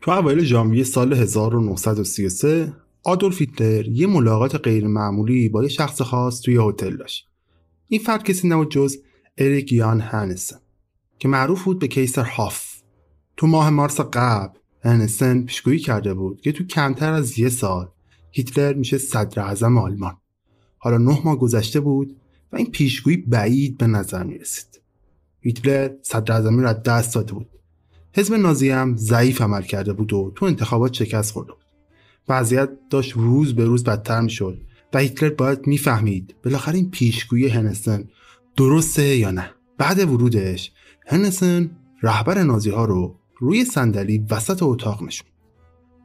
تو اوایل ژانویه سال 1933 آدولف هیتلر یه ملاقات غیر معمولی با یه شخص خاص توی هتل داشت. این فرد کسی نبود جز اریک یان هنسن که معروف بود به کیسر هاف. تو ماه مارس قبل هنسن پیشگویی کرده بود که تو کمتر از یه سال هیتلر میشه صدر اعظم آلمان. حالا نه ماه گذشته بود و این پیشگویی بعید به نظر می رسید. هیتلر صدر اعظمی رو از دست داده بود. حزب نازی هم ضعیف عمل کرده بود و تو انتخابات شکست خورده بود. وضعیت داشت روز به روز بدتر می‌شد و هیتلر باید می‌فهمید بالاخره این پیشگویی هنسن درسته یا نه. بعد ورودش هنسن رهبر نازی ها رو روی صندلی وسط اتاق نشون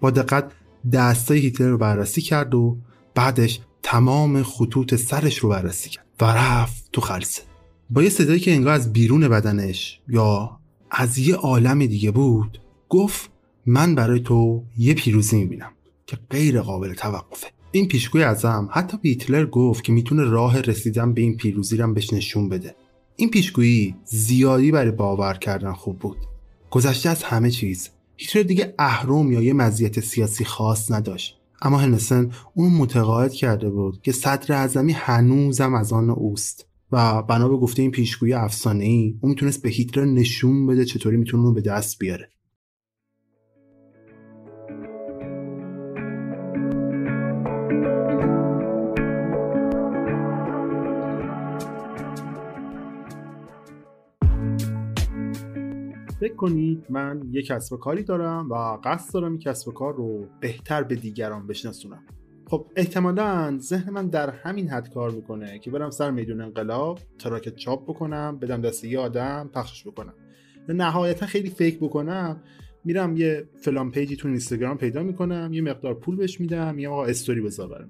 با دقت دستای هیتلر رو بررسی کرد و بعدش تمام خطوط سرش رو بررسی کرد و رفت تو خلصه. با یه صدایی که انگار از بیرون بدنش یا از یه عالم دیگه بود. گفت من برای تو یه پیروزی می‌بینم که غیر قابل توقفه. این پیشگوی ازم. حتی به هیتلر گفت که می‌تونه راه رسیدن به این پیروزی رو بهش نشون بده. این پیشگویی زیادی برای باور کردن خوب بود. گذشته از همه چیز. هیتلر دیگه اهرم یا یه مزیت سیاسی خاص نداشت. اما هنسن اون متقاعد کرده بود که صدر اعظمی هنوزم از آن اوست. و بنا به گفته این پیشگویی افسانه ای اون می‌تونست به هیتلر نشون بده چطوری می‌تونه اون به دست بیاره. فکر کنید من یک کسب کاری دارم و قصد دارم این کسب کار رو بهتر به دیگران بشناسونم. خب احتمالا ذهن من در همین حد کار می‌کنه که برم سر میدون انقلاب تراکت چاپ بکنم بدم دست یه آدم پخشش بکنم. نهایتا خیلی فکر بکنم میرم یه فلان page ی تو اینستاگرام پیدا می‌کنم یه مقدار پول بهش میدم یه آقا استوری بذار برم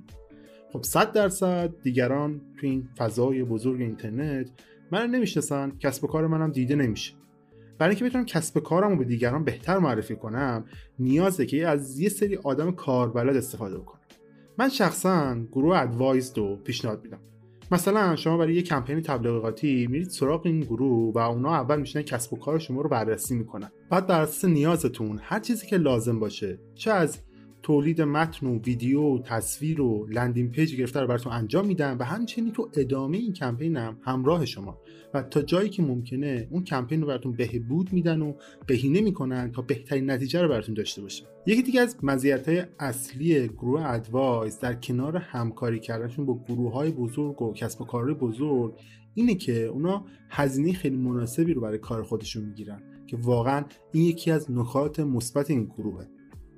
خب 100 درصد دیگران تو این فضای بزرگ اینترنت من نمی‌شناسن کسب و کار منم دیده نمیشه. برای اینکه بتونم کسب کارم رو به دیگران بهتر معرفی کنم نیازه که از یه سری آدم کاربلد استفاده بکنم. من شخصا گروه ادوایز رو پیشنهاد میدم. مثلا شما برای یه کمپین تبلیغاتی میرید سراغ این گروه و اونا اول میشینن کسب و کار شما رو بررسی می‌کنن. بعد بر اساس نیازتون هر چیزی که لازم باشه چه از تولید متن و ویدیو و تصویر و landing page گرفته رو براتون انجام میدن و همچنین تو ادامه این کمپین هم همراه شما. و تا جایی که ممکنه اون کمپین رو براتون بهبود میدن و بهینه می‌کنن تا بهترین نتیجه رو براتون داشته باشه. یکی دیگه از مزیت‌های اصلی گروه ادوایز در کنار همکاری کردنشون با گروه های بزرگ و کسب و کارهای بزرگ اینه که اونا هزینه خیلی مناسبی رو برای کار خودشون می‌گیرن که واقعا این یکی از نکات مثبت این گروهه.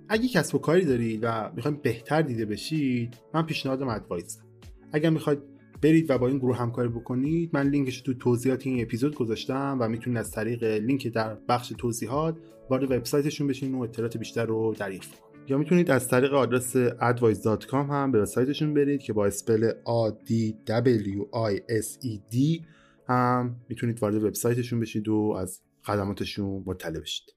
اگه کسب و کاری دارید و می‌خواید بهتر دیده بشید من پیشنهادم ادوایز اگر می‌خواید برید و با این گروه همکاری بکنید من لینکش تو توضیحات این اپیزود گذاشتم و می‌تونید از طریق لینک در بخش توضیحات وارد وبسایتشون بشین و اطلاعات بیشتر رو دریافت یا می‌تونید از طریق آدرس advice.com هم به وبسایتشون برید که با اسپل A D W I S E D هم می‌تونید وارد وبسایتشون بشید و از خدماتشون مطلع بشید.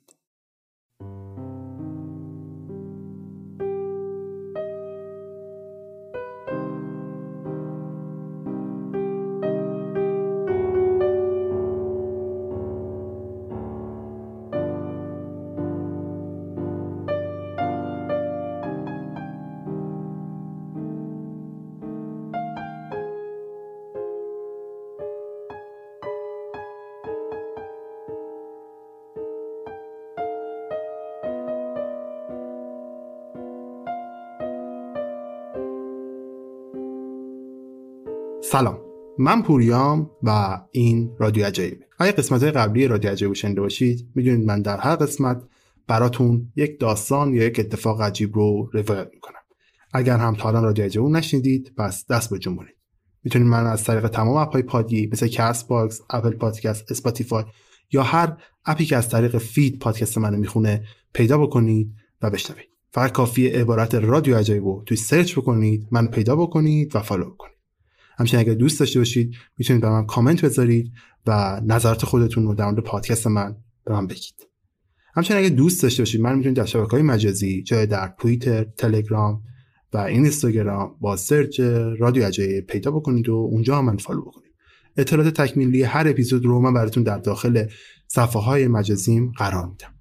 سلام. من پوریام و این رادیو عجایبه اگه قسمت های قبلی رادیو عجایب شنیده باشید می‌دونید من در هر قسمت براتون یک داستان یا یک اتفاق عجیب رو روایت می‌کنم. اگر هم تا الان رادیو عجایب نشنیدید پس دست به جنبونید می‌تونید من از طریق تمام app های پادگیر مثل Castbox Apple Podcast Spotify یا هر app ی که از طریق feed پادکست منو می‌خونه پیدا بکنید و بشنوید. فقط کافی عبارت رادیو عجایب رو توی search بکنید من پیدا بکنید و follow بکنید. همچنین اگر دوست داشته باشید می‌تونید به من کامنت بذارید و نظرات خودتون رو در مورد پادکست من به من بگید. همچنین اگر دوست داشته باشید من می‌تونید در شبکه های مجازی جای در توییتر تلگرام و اینستاگرام با search رادیو عجایب پیدا بکنید و اونجا هم من follow بکنید اطلاعات تکمیلی هر اپیزود رو من براتون در داخل صفحه های مجازیم قرار میدم.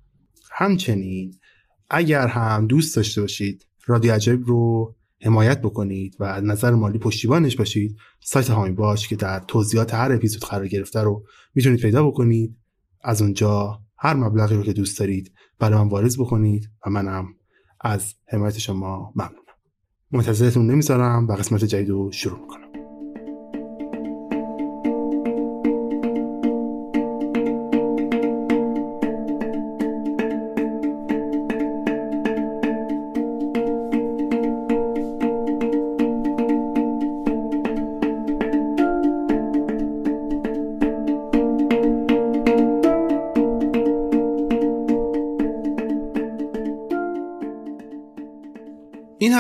همچنین اگر هم دوست داشته باشید رادیو عجایب رو حمایت بکنید و از نظر مالی پشتیبانش باشید سایت هامی باش که در توضیحات هر اپیزود قرار گرفته رو می‌تونید پیدا بکنید. از اونجا هر مبلغی رو که دوست دارید برای من واریز بکنید و منم از حمایت شما ممنونم. منتظرتون نمی‌ذارم و قسمت جدید رو شروع می‌کنم.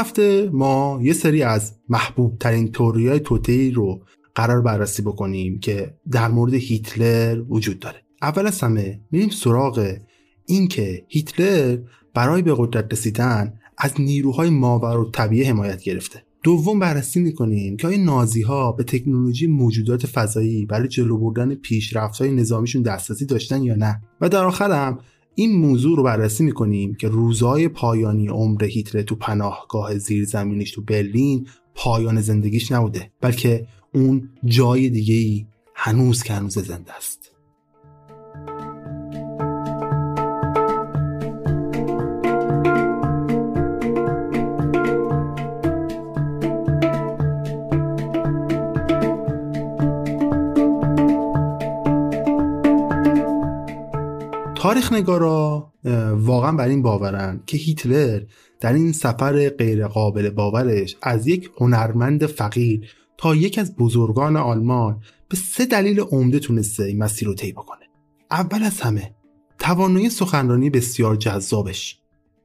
هفته ما یه سری از محبوب ترین توری های توتهی رو قرار بررسی بکنیم که در مورد هیتلر وجود داره. اول از همه میریم سراغ اینکه هیتلر برای به قدرت رسیدن از نیروهای ماور و طبیعه حمایت گرفته. دوم بررسی می‌کنیم که آیا نازی ها به تکنولوژی موجودات فضایی برای جلو بردن پیشرفت های نظامیشون دسترسی داشتن یا نه. و در آخرم این موضوع رو بررسی می‌کنیم که روزهای پایانی عمر هیتلر تو پناهگاه زیرزمینیش تو برلین پایان زندگیش نبوده بلکه اون جای دیگه ای هنوز که هنوز زنده است. تاریخ نگارا واقعا بر این باورن که هیتلر در این سفر غیر قابل باورش از یک هنرمند فقیر تا یک از بزرگان آلمان به سه دلیل عمده تونسته این مسیر رو طی بکنه. اول از همه توانایی سخنرانی بسیار جذابش.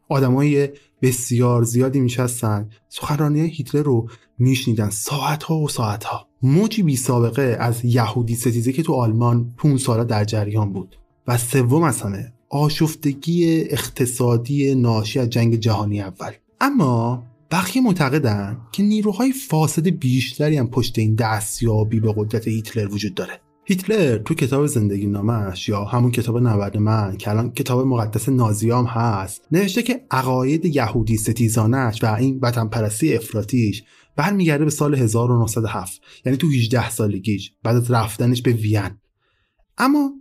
آدمای بسیار زیادی میشستن سخنرانی هیتلر رو میشنیدن ساعتها و ساعتها. موجی بی سابقه از یهودی ستیزه که تو آلمان 5 ساله در جریان بود. و سوم از همه آشفتگی اقتصادی ناشی از جنگ جهانی اول. اما بقیه معتقدن که نیروهای فاسد بیشتری هم پشت این دستیابی به قدرت هیتلر وجود داره. هیتلر تو کتاب زندگی نامش یا همون کتاب نبرد من که الان کتاب مقدس نازیام هست نوشته که عقاید یهودی ستیزانش و این وطن پرستی افراتیش برمیگرده به سال 1907 یعنی تو 18 سالگیش بعد از رفتنش به وین. اما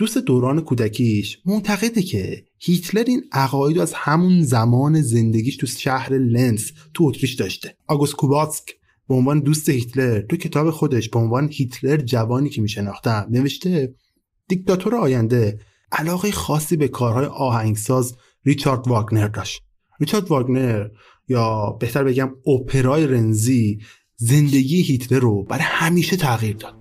دوست دوران کودکیش معتقده که هیتلر این عقاید از همون زمان زندگیش تو شهر لنس تو اتریش داشته. آگوست کوباتسک به عنوان دوست هیتلر تو کتاب خودش به عنوان هیتلر جوانی که میشناختم نوشته دیکتاتور آینده علاقه خاصی به کارهای آهنگساز ریچارد واگنر داشت. ریچارد واگنر یا بهتر بگم اپرای رنزی زندگی هیتلر رو برای همیشه تغییر داد.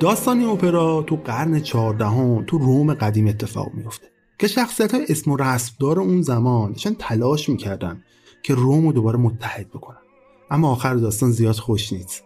داستان اپرا تو قرن چهاردهم تو روم قدیم اتفاق میفته که شخصیت های اسم و رسمدار اون زمان داشتن تلاش می‌کردن که روم رو دوباره متحد بکنن. اما آخر داستان زیاد خوش نیست.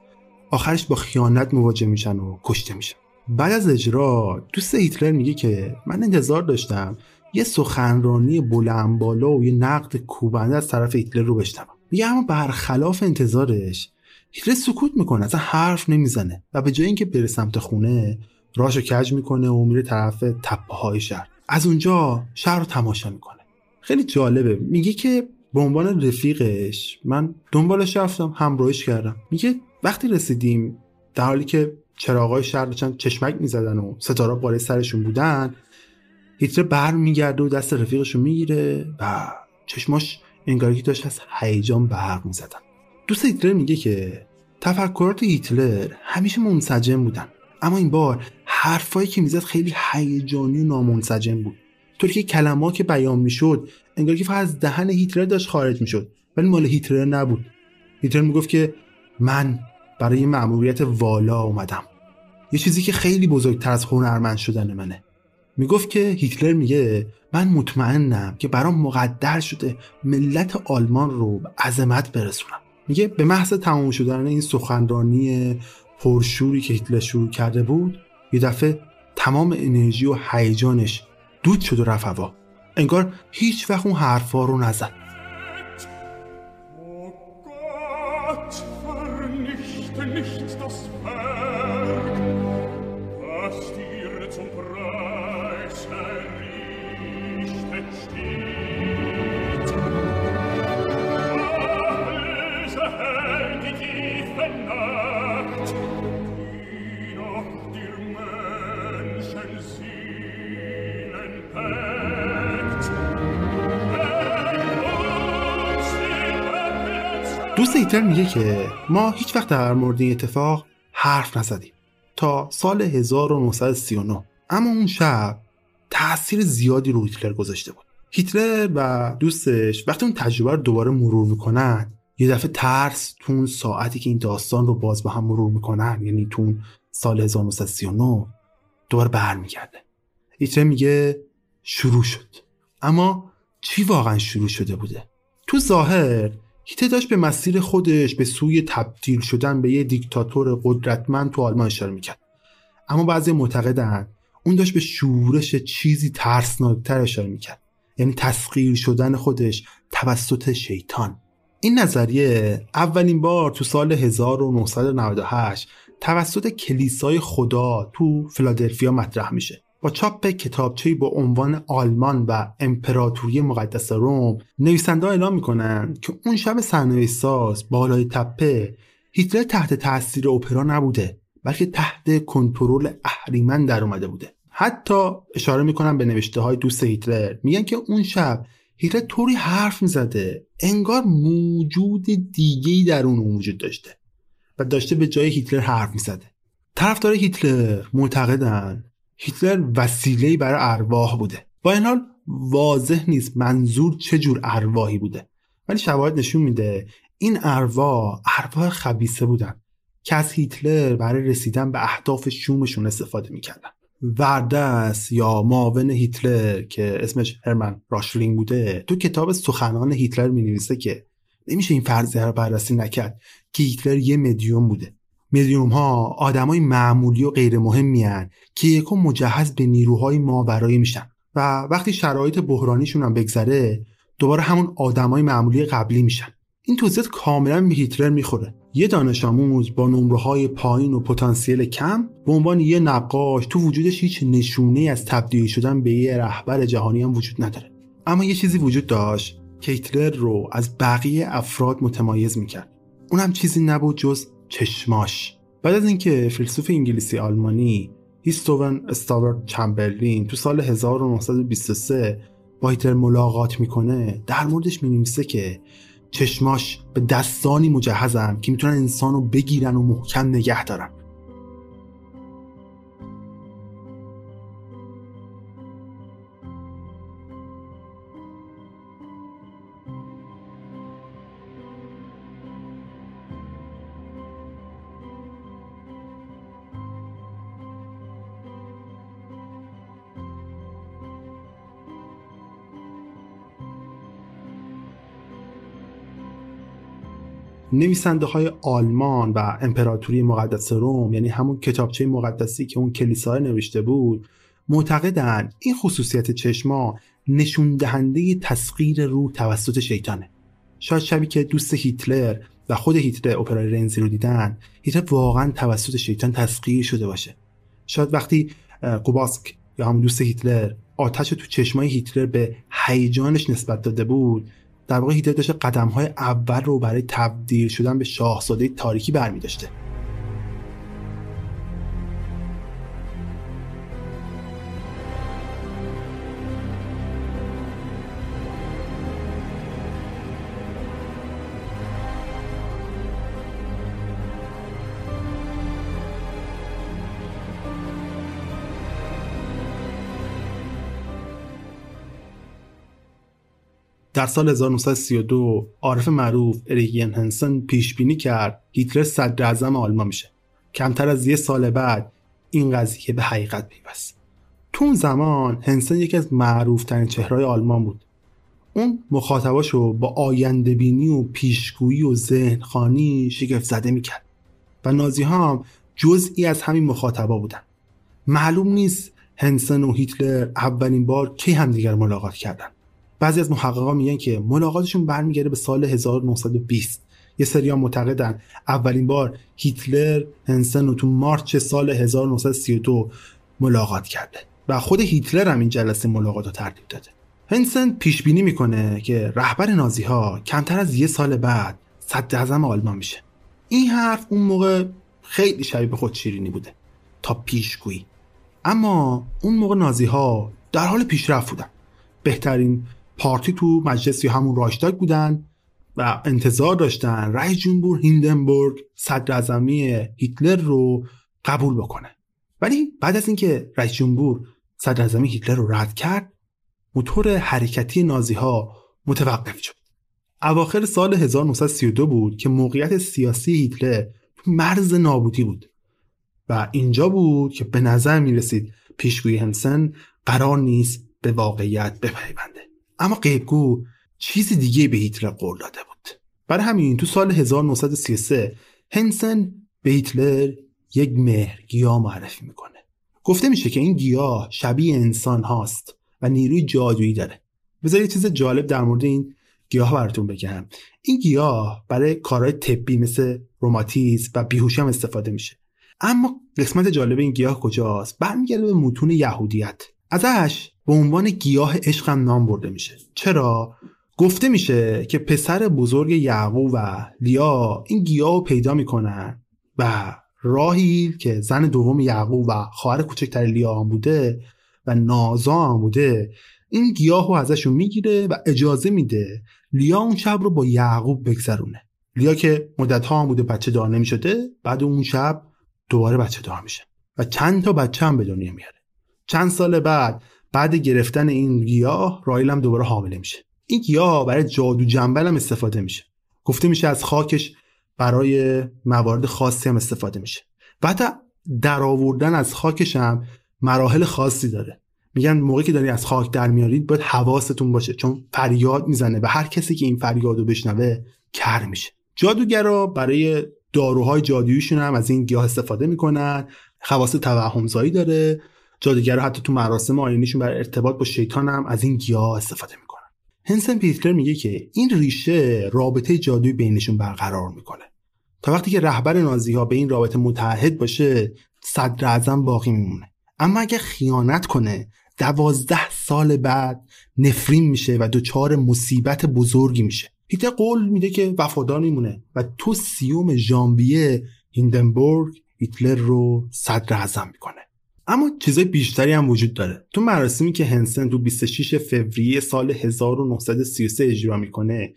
آخرش با خیانت مواجه میشن و کشته میشن. بعد از اجرا دوست هیتلر میگه که من انتظار داشتم یه سخنرانی بلند بالا و یه نقد کوبنده از طرف هیتلر رو بشنوم. میگه اما برخلاف انتظارش هیتلر سکوت می‌کنه اصلا حرف نمی‌زنه و به جای اینکه بره سمت خونه راشو کج می‌کنه و میره طرف تپه های شهر. از اونجا شهر رو تماشا می‌کنه. خیلی جالبه. میگه که به عنوان رفیقش من دنبالش رفتم همراهش کردم. میگه وقتی رسیدیم در حالی که چراغای شهر چند چشمک می‌زدن و ستاره بالای سرشون بودن هیتلر بر میگرده و دست رفیقش رو می‌گیره و چشماش انگاری داشت از هیجان برق می‌زدن دوست هیتلر میگه که تفکرات هیتلر همیشه منسجم بودن. اما این بار حرفایی که می‌زد خیلی هیجانی و نامنسجم بود. طوری که کلمات که بیان می‌شد انگار که فقط از دهن هیتلر داشت خارج می‌شد. ولی مال هیتلر نبود. هیتلر می‌گفت که من برای مأموریت والا اومدم. یه چیزی که خیلی بزرگتر از هنرمند شدن منه. می‌گفت که هیتلر میگه من مطمئنم که برام مقدر شده ملت آلمان رو به عظمت برسونم. میگه به محض تمام شدن این سخنرانی پرشوری که هیتلر شروع کرده بود یه دفعه تمام انرژی و هیجانش دود شد و رفت انگار هیچ وقت اون حرفا رو نزد. دوست هیتلر میگه که ما هیچ وقت در مورد این اتفاق حرف نزدیم. تا سال 1939 اما اون شب تاثیر زیادی رو هیتلر گذاشته بود. هیتلر و دوستش وقتی اون تجربه رو دوباره مرور می‌کنن یه دفعه ترس تو اون ساعتی که این داستان رو باز با هم مرور می‌کنن یعنی تو سال 1939 دوباره برمیگرده. هیتلر میگه شروع شد. اما چی واقعا شروع شده بوده؟ تو ظاهر هیته داشت به مسیر خودش به سوی تبدیل شدن به یه دیکتاتور قدرتمند تو آلمان اشاره می‌کرد. اما بعضی معتقدن اون داشت به شورش چیزی ترسناکتر اشاره می‌کرد. یعنی تسخیر شدن خودش توسط شیطان. این نظریه اولین بار تو سال 1998 توسط کلیسای خدا تو فیلادلفیا مطرح میشه. با چاپ کتابچه‌ای با عنوان آلمان و امپراتوری مقدس روم نویسنده اعلام می‌کنن که اون شب صحنه ساز بالای تپه هیتلر تحت تاثیر اپرا نبوده بلکه تحت کنترل اهریمن در اومده بوده. حتی اشاره می‌کنن به نوشته های دوست هیتلر میگن که اون شب هیتلر طوری حرف می‌زده انگار موجود دیگهی در اون وجود داشته و داشته به جای هیتلر حرف می‌زده. طرفدار هیتلر معتقدن هیتلر وسیله برای ارواح بوده. با این حال واضح نیست منظور چه جور ارواحی بوده. ولی شواهد نشون میده این ارواح ارواح خبیسه بودن که از هیتلر برای رسیدن به اهداف شومشون استفاده می‌کردن. وردس یا معاون هیتلر که اسمش هرمن راشلینگ بوده تو کتاب سخنان هیتلر می نویسه که نمیشه این فرضیه رو بررسی نکرد که هیتلر یه مدیوم بوده. میلیوم ها آدمای معمولی و غیر مهمی هن که یکم مجهز به نیروهای ماورایی میشن و وقتی شرایط بحرانیشون هم بگذره دوباره همون آدمای معمولی قبلی میشن. این توضیحات کاملا به هیتلر می‌خوره. یه دانش آموز با نمره های پایین و پتانسیل کم به عنوان یه نقاش تو وجودش هیچ نشونه از تبدیل شدن به یه رهبر جهانی هم وجود نداره. اما یه چیزی وجود داشت که هیتلر رو از بقیه افراد متمایز می‌کرد. اونم چیزی نبود جز چشماش. بعد از اینکه فیلسوف انگلیسی آلمانی هیستوون استاورت چمبرلین تو سال 1923 با هیتلر ملاقات می‌کنه در موردش می‌نویسه که چشماش به دستانی مجهزن که می‌تونن انسان رو بگیرن و محکم نگه دارن. نویسنده های آلمان و امپراتوری مقدس روم یعنی همون کتابچه مقدسی که اون کلیسا نوشته بود معتقدن این خصوصیت چشما نشون دهنده تسخیر روح توسط شیطانه. شاید شبی که دوست هیتلر و خود هیتلر اپرای رنزی رو دیدن هیتلر واقعا توسط شیطان تسخیر شده باشه. شاید وقتی قوباسک یا هم دوست هیتلر آتش تو چشمای هیتلر به هیجانش نسبت داده بود در واقع هیتلر داشته قدم های اول رو برای تبدیل شدن به شاهزاده تاریکی برمی داشته در سال 1932 عارف معروف اریگین هنسن پیش بینی کرد هیتلر صدر اعظم آلمان میشه. کمتر از یه سال بعد این قضیه به حقیقت پیوست. تو اون زمان هنسن یکی از معروف ترین چهرهای آلمان بود. اون مخاطباشو با آینده بینی و پیشگویی و ذهن خانی شگفت زده می‌کرد و نازی ها هم جزئی از همین مخاطبا بودن. معلوم نیست هنسن و هیتلر اولین بار کی همدیگر ملاقات کردن. بعضی از محققان میگن که ملاقاتشون برمیگرده به سال 1920 یه سری ها معتقدن. اولین بار هیتلر هنسن رو تو مارچ سال 1932 ملاقات کرده. و خود هیتلر هم این جلسه ملاقات رو ترتیب داده. هنسن پیش بینی می‌کنه که رهبر نازی ها کمتر از یه سال بعد صد اعظم آلمان میشه. این حرف اون موقع خیلی شبیه به خود شیرینی بوده. تا پیشگویی. اما اون موقع نازی ها در حال پیشرفت بودن. بهترین پارتی تو مجلس یا همون راشتاگ بودن و انتظار داشتن رای جمهور هیندنبورگ صدر هیتلر رو قبول بکنه. ولی بعد از اینکه رئیس جمهور صدر هیتلر رو رد کرد موتور حرکتی نازی ها متوقف شد. اواخر سال 1932 بود که موقعیت سیاسی هیتلر مرز نابودی بود و اینجا بود که به نظر می رسید پیشگویی هنسن قرار نیست به واقعیت بپیونده. اما قیبگو چیز دیگه به هیتلر قول داده بود. برای همین تو سال 1933 هنسن به هیتلر یک مهر گیاه معرفی می‌کنه. گفته میشه که این گیاه شبیه انسان هاست و نیروی جادویی داره. بذار چیز جالب در مورد این گیاه براتون بگم. این گیاه برای کارهای طبی مثل روماتیسم و بیهوشی هم استفاده میشه. اما قسمت جالب این گیاه کجاست؟ برمیگرده به متون یهودیت. ازش به عنوان گیاه عشقم نام برده میشه. چرا؟ گفته میشه که پسر بزرگ یعقوب و لیا این گیاه رو پیدا می‌کنن و راهیل که زن دوم یعقوب و خواهر کوچکتر لیا هم بوده و نازا هم بوده این گیاه رو ازشون می‌گیره و اجازه میده لیا اون شب رو با یعقوب بگذرونه. لیا که مدت ها هم بوده بچه دار نمی‌شده بعد اون شب دوباره بچه دار میشه و چند تا بچه هم به دنیا میاره. چند سال بعد بعد گرفتن این گیاه رایل هم دوباره حامله میشه. این گیاه برای جادو جنبل هم استفاده میشه. گفته میشه از خاکش برای موارد خاصی هم استفاده میشه. و حتی در آوردن از خاکش هم مراحل خاصی داره. میگن موقعی که داری از خاک در میارید باید حواستون باشه. چون فریاد می‌زنه و هر کسی که این فریاد رو بشنوه کر میشه. جادوگرا برای داروهای جادوییشون هم از این گیاه استفاده می‌کنن. خواص توهمزایی داره. جادوگرا حتی تو مراسم آینیشون برای ارتباط با شیطان هم از این گیاه استفاده می‌کنن. هنسن پیتلر میگه که این ریشه رابطه جادویی بینشون برقرار می‌کنه. تا وقتی که رهبر نازی ها به این رابطه متحد باشه صدر اعظم باقی میمونه. اما اگه خیانت کنه دوازده سال بعد نفرین میشه و دچار مصیبت بزرگی میشه. هیتلر قول میده که وفادار میمونه و تو سیوم ژانویه هیندنبورگ هیتلر رو صدر اعظم می‌کنه. اما چیزای بیشتری هم وجود داره. تو مراسمی که هنسن تو 26 فوریه سال 1933 اجرا می‌کنه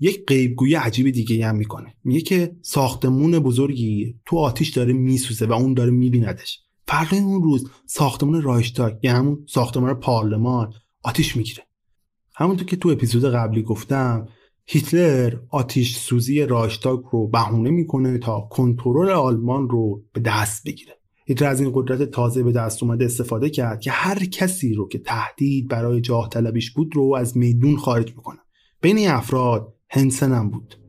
یک قیبگویی عجیب دیگه هم می‌کنه. میگه که ساختمون بزرگی تو آتیش داره میسوزه و اون داره میبیندش. فردای اون روز ساختمون رایشتاگ یعنی همون ساختمان پارلمان آتیش می‌گیره. همونطور که تو اپیزود قبلی گفتم هیتلر آتیش سوزی رایشتاگ رو بهونه می‌کنه تا کنترل آلمان رو به دست بگیره. هیتلر از این قدرت تازه به دست اومده استفاده کرد که هر کسی رو که تهدید برای جاه طلبیش بود رو از میدون خارج می‌کنه. بین افراد هنسن هم بود.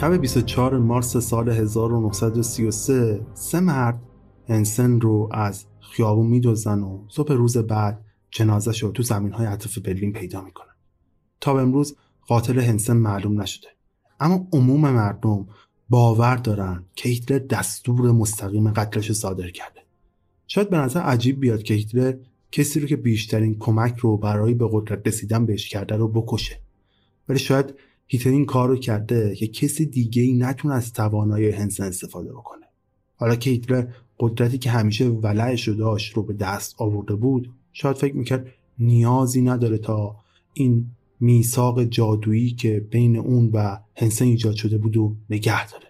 شب 24 مارس سال 1933 سه مرد هنسن رو از خیابون میدوزن و صبح روز بعد جنازه رو تو زمین های اطراف برلین پیدا می‌کنن. تا به امروز قاتل هنسن معلوم نشده. اما عموم مردم باور دارن که هیتلر دستور مستقیم قتلش صادر کرده. شاید به نظر عجیب بیاد که هیتلر کسی رو که بیشترین کمک رو برای به قدرت رسیدن بهش کرده رو بکشه. ولی شاید هیتلر این کار رو کرده که کسی دیگه ای نتونه از توانایی هنسن استفاده بکنه. حالا که هیتلر قدرتی که همیشه ولعش رو داشت رو به دست آورده بود شاید فکر می‌کرد نیازی نداره تا این میثاق جادویی که بین اون و هنسن ایجاد شده بود و نگه داره.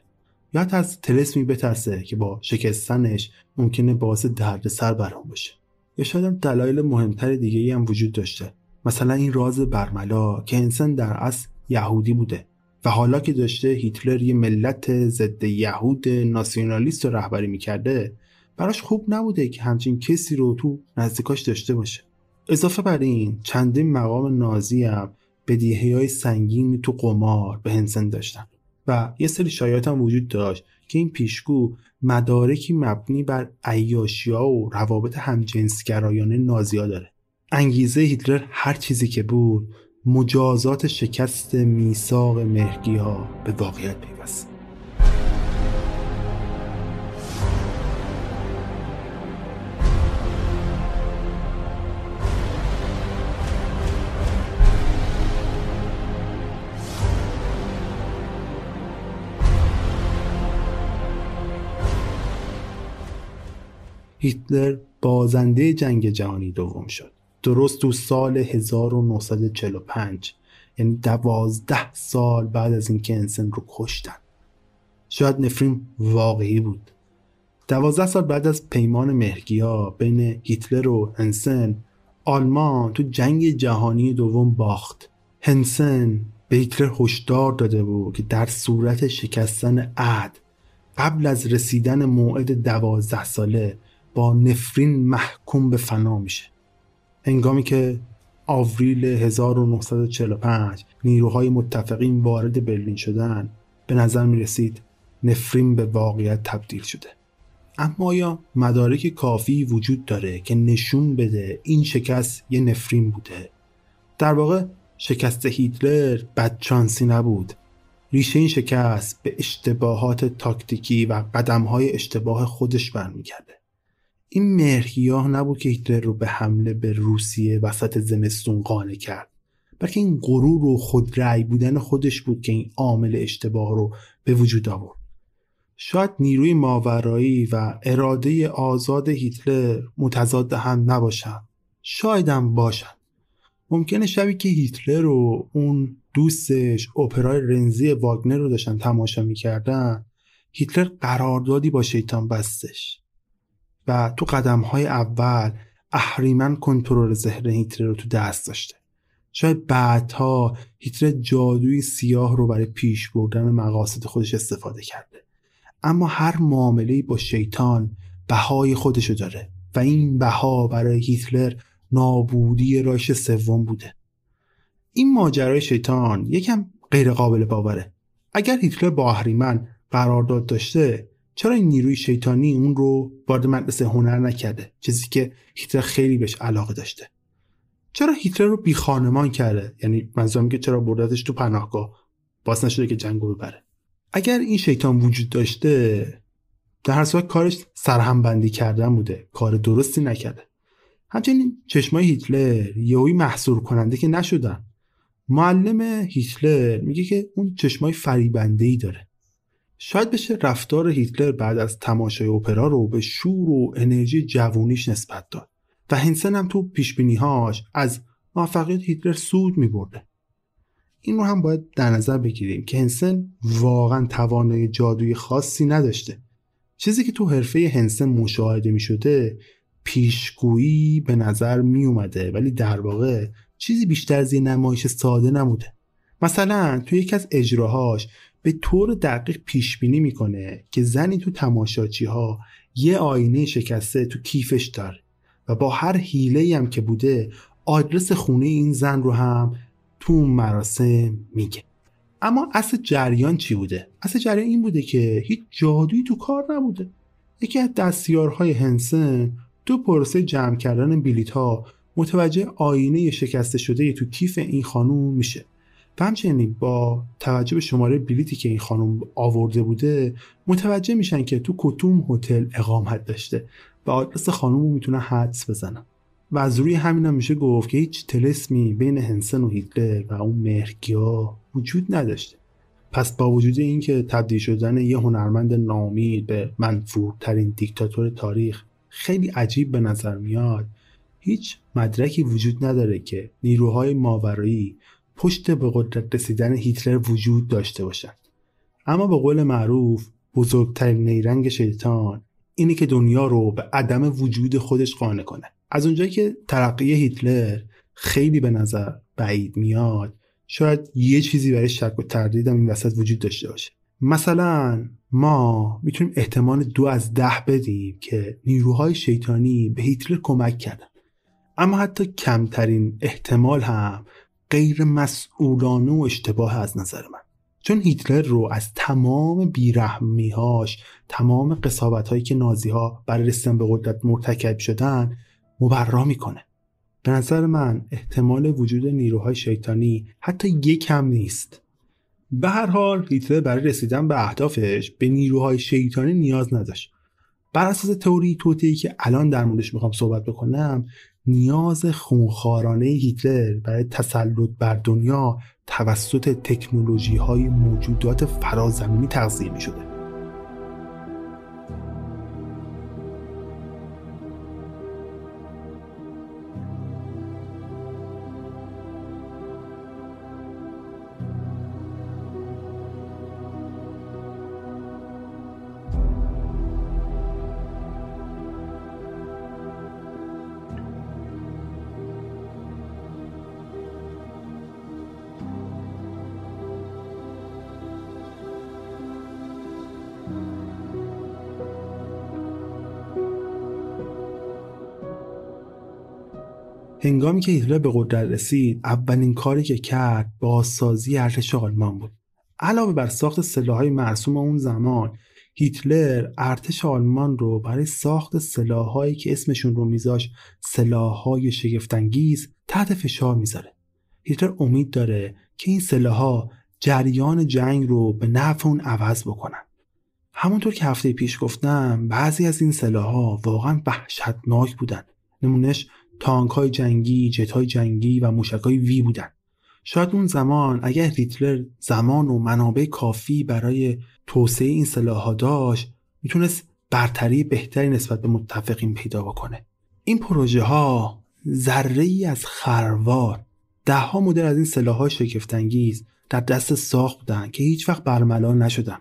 یا از تلسمی بترسه که با شکستنش ممکنه باعث دردسر برام باشه. یا شاید هم دلایل مهمتر دیگه ای هم وجود داشته. مثلا این راز برملا که هنسن در اصل یهودی بوده و حالا که داشته هیتلر یه ملت ضد یهود ناسیونالیست رو رهبری می‌کرده براش خوب نبوده که همچین کسی رو تو نزدیکاش داشته باشه. اضافه بر این چندین مقام نازی هم بدیهی های سنگین تو قمار به هنسن داشتن و یه سری شایعات هم وجود داشت که این پیشگو مدارکی مبنی بر عیاشیا و روابط همجنسگرایانه نازیا داره. انگیزه هیتلر هر چیزی که بود مجازات شکست میثاق مهگی ها به واقعیت پیوست. هیتلر بازنده جنگ جهانی دوم شد. درست تو سال 1945 یعنی دوازده سال بعد از اینکه انسن رو کشتن. شاید نفرین واقعی بود. دوازده سال بعد از پیمان مهرگیا بین هیتلر و هنسن آلمان تو جنگ جهانی دوم باخت. هنسن به هیتلر هشدار داده بود که در صورت شکستن عهد قبل از رسیدن موعد دوازده ساله با نفرین محکوم به فنا میشه. هنگامی که آوریل 1945 نیروهای متفقین وارد برلین شدن به نظر می رسید نفرین به واقعیت تبدیل شده. اما آیا مدارک کافی وجود داره که نشون بده این شکست یه نفرین بوده؟ در واقع شکست هیتلر بدچانسی نبود. ریشه این شکست به اشتباهات تاکتیکی و قدمهای اشتباه خودش برمیگرده. این مهرگیاه نبود که هیتلر رو به حمله به روسیه وسط زمستون قانع کرد. بلکه این غرور و خود رأی بودن خودش بود که این عامل اشتباه رو به وجود آورد. شاید نیروی ماورایی و اراده آزاد هیتلر متضاد هم نباشن شاید هم باشن ممکنه شبی که هیتلر و اون دوستش اپرای رنزی واگنر رو داشتن تماشا می‌کردن هیتلر قراردادی با شیطان بستش. و تو قدم های اول اهریمن کنترل ذهن هیتلر رو تو دست داشته. شاید بعدها هیتلر جادوی سیاه رو برای پیش بردن مقاصد خودش استفاده کرده. اما هر معامله با شیطان بهای خودشو داره و این بها برای هیتلر نابودی رایش سوم بوده. این ماجرای شیطان یکم غیر قابل باوره. اگر هیتلر با اهریمن قرارداد داشته چرا این نیروی شیطانی اون رو وارد مدرسه هنر نکرده؟ چیزی که هیتلر خیلی بهش علاقه داشته. چرا هیتلر رو بی خانمان کرده؟ یعنی منظورم که چرا بردتش تو پناهگاه؟ باز نشده که جنگ رو ببره. اگر این شیطان وجود داشته در هر صورت کارش سرهمبندی کردن بوده. کار درستی نکرده. همچنین چشمای هیتلر یهویی محصور کننده که نشدن. معلم هیتلر میگه که اون چشمای فریبنده ای داره. شاید بشه رفتار هیتلر بعد از تماشای اپرا رو به شور و انرژی جوونیش نسبت داد و هنسن هم تو پیشبینیهاش از موفقیت هیتلر سود میبرده. این رو هم باید در نظر بگیریم که هنسن واقعا توانایی جادوی خاصی نداشته. چیزی که تو حرفه هنسن مشاهده می شده پیشگویی به نظر می اومده ولی در واقع چیزی بیشتر از یه نمایش ساده نموده مثلا تو یکی از اجراهاش به طور دقیق پیش بینی می‌کنه که زنی تو تماشاچی ها یه آینه شکسته تو کیفش داره و با هر حیله هم که بوده آدرس خونه این زن رو هم تو مراسم میگه. اما اصل جریان چی بوده؟ اصل جریان این بوده که هیچ جادویی تو کار نبوده. یکی از دستیارهای هنسن تو پروسه جمع کردن بلیت ها متوجه آینه شکسته شده تو کیف این خانوم میشه. و همچنین با توجه به شماره بلیتی که این خانم آورده بوده متوجه میشن که تو کتوم هتل اقامت داشته. و آدرس خانم رو می‌تونن حدس بزنن و از روی همین هم میشه گفت که هیچ تلسمی بین هنسن و هیتلر و اون مهرگیا وجود نداشته. پس با وجود اینکه تبدیل شدن یه هنرمند نامی به منفورترین دیکتاتور تاریخ خیلی عجیب به نظر میاد هیچ مدرکی وجود نداره که نیروهای ماورایی پشت به قدرت رسیدن هیتلر وجود داشته باشند اما به قول معروف بزرگترین نیرنگ شیطان اینه که دنیا رو به عدم وجود خودش قانع کنه. از اونجایی که ترقی هیتلر خیلی به نظر بعید میاد شاید یه چیزی برای شک و تردیدم این وسط وجود داشته باشه. مثلا ما می‌تونیم احتمال دو از ده بدیم که نیروهای شیطانی به هیتلر کمک کردن. اما حتی کمترین احتمال هم غیر مسئولانه و اشتباه از نظر من. چون هیتلر رو از تمام بیرحمیهاش تمام قصابت هایی که نازی ها برای رسیدن به قدرت مرتکب شدن مبرا می‌کنه. به نظر من احتمال وجود نیروهای شیطانی حتی یک کم نیست. به هر حال هیتلر برای رسیدن به اهدافش به نیروهای شیطانی نیاز نداشت. بر اساس تئوری توتی که الان در موردش می‌خوام صحبت بکنم نیاز خونخوارانه هیتلر برای تسلط بر دنیا توسط تکنولوژی های موجودات فرازمینی تغذیه می شده. هنگامی که هیتلر به قدرت رسید اولین کاری که کرد بازسازی ارتش آلمان بود. علاوه بر ساخت سلاحهای مرسوم اون زمان هیتلر ارتش آلمان رو برای ساخت سلاحهایی که اسمشون رو میذاش سلاحهای شگفتانگیز تحت فشار می‌ذاره. هیتلر امید داره که این سلاحها جریان جنگ رو به نفع اون عوض بکنن. همونطور که هفته پیش گفتم بعضی از این سلاحها واقعا وحشتناک بودن. نمونش تانک های جنگی، جت های جنگی و موشک های وی بودن. شاید اون زمان اگر هیتلر زمان و منابع کافی برای توسعه این سلاح داشت می‌تونست برتری بهتری نسبت به متفقین پیدا بکنه این پروژه ها ذره ای از خروار ده ها مدل از این سلاح های شگفتانگیز در دست ساخت بودن که هیچ وقت برملا نشدن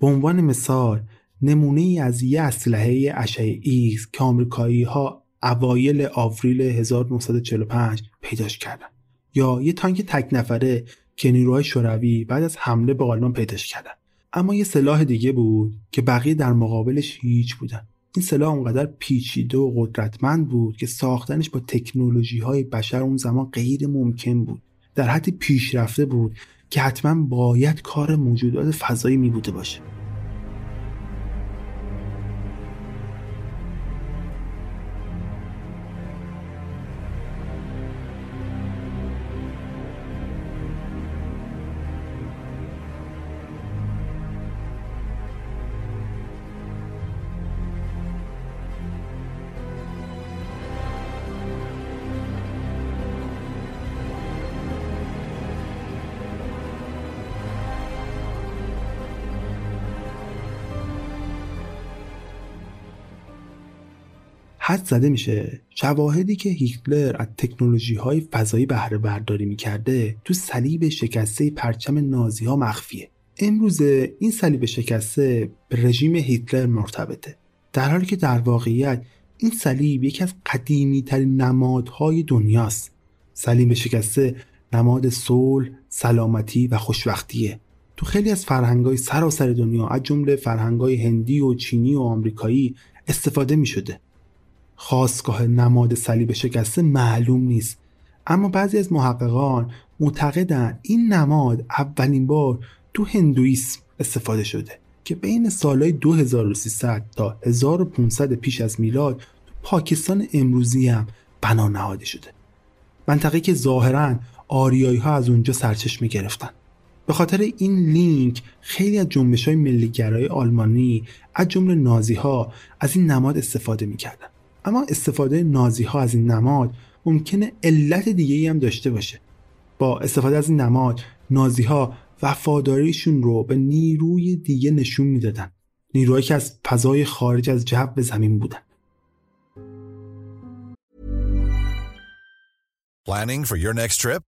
به عنوان مثال نمونه ای از یه اسلحه اشعه ایکس که آمریکایی ها اوایل آوریل 1945 پیداش کردن. یا یه تانک تک نفره که نیروهای شوروی بعد از حمله به آلمان پیداش کردن. اما یه سلاح دیگه بود که بقیه در مقابلش هیچ بودن. این سلاح اونقدر پیچیده و قدرتمند بود که ساختنش با تکنولوژی های بشر اون زمان غیر ممکن بود. در حد پیشرفته بود که حتما باید کار موجودات فضایی می بوده باشه. حد زده میشه. شواهدی که هیتلر از تکنولوژی های فضایی بهره برداری می‌کرده تو صلیب شکسته پرچم نازی ها مخفیه. امروزه این صلیب شکسته به رژیم هیتلر مرتبطه. در حالی که در واقعیت این صلیب یکی از قدیمی ترین نمادهای دنیاست. صلیب شکسته نماد صلح، سلامتی و خوشبختیه. تو خیلی از فرهنگای سراسر دنیا از جمله فرهنگای هندی و چینی و آمریکایی استفاده می شده. خواستگاه نماد صلیب شکسته معلوم نیست. اما بعضی از محققان معتقدند این نماد اولین بار تو هندویسم استفاده شده که بین سالهای 2300 تا 1500 پیش از میلاد تو پاکستان امروزی هم بنا نهاده شده. منطقه که ظاهرا آریایی ها از اونجا سرچشمه گرفتن. به خاطر این لینک خیلی از جنبش های ملیگرای آلمانی از جمله نازی ها از این نماد استفاده می‌کردن. اما استفاده نازی ها از این نماد ممکنه علت دیگه ای هم داشته باشه. با استفاده از این نماد نازی ها وفاداریشون رو به نیروی دیگه نشون می‌دادن. نیروهایی که از فضای خارج از جو زمین بودن. Planning for your next trip?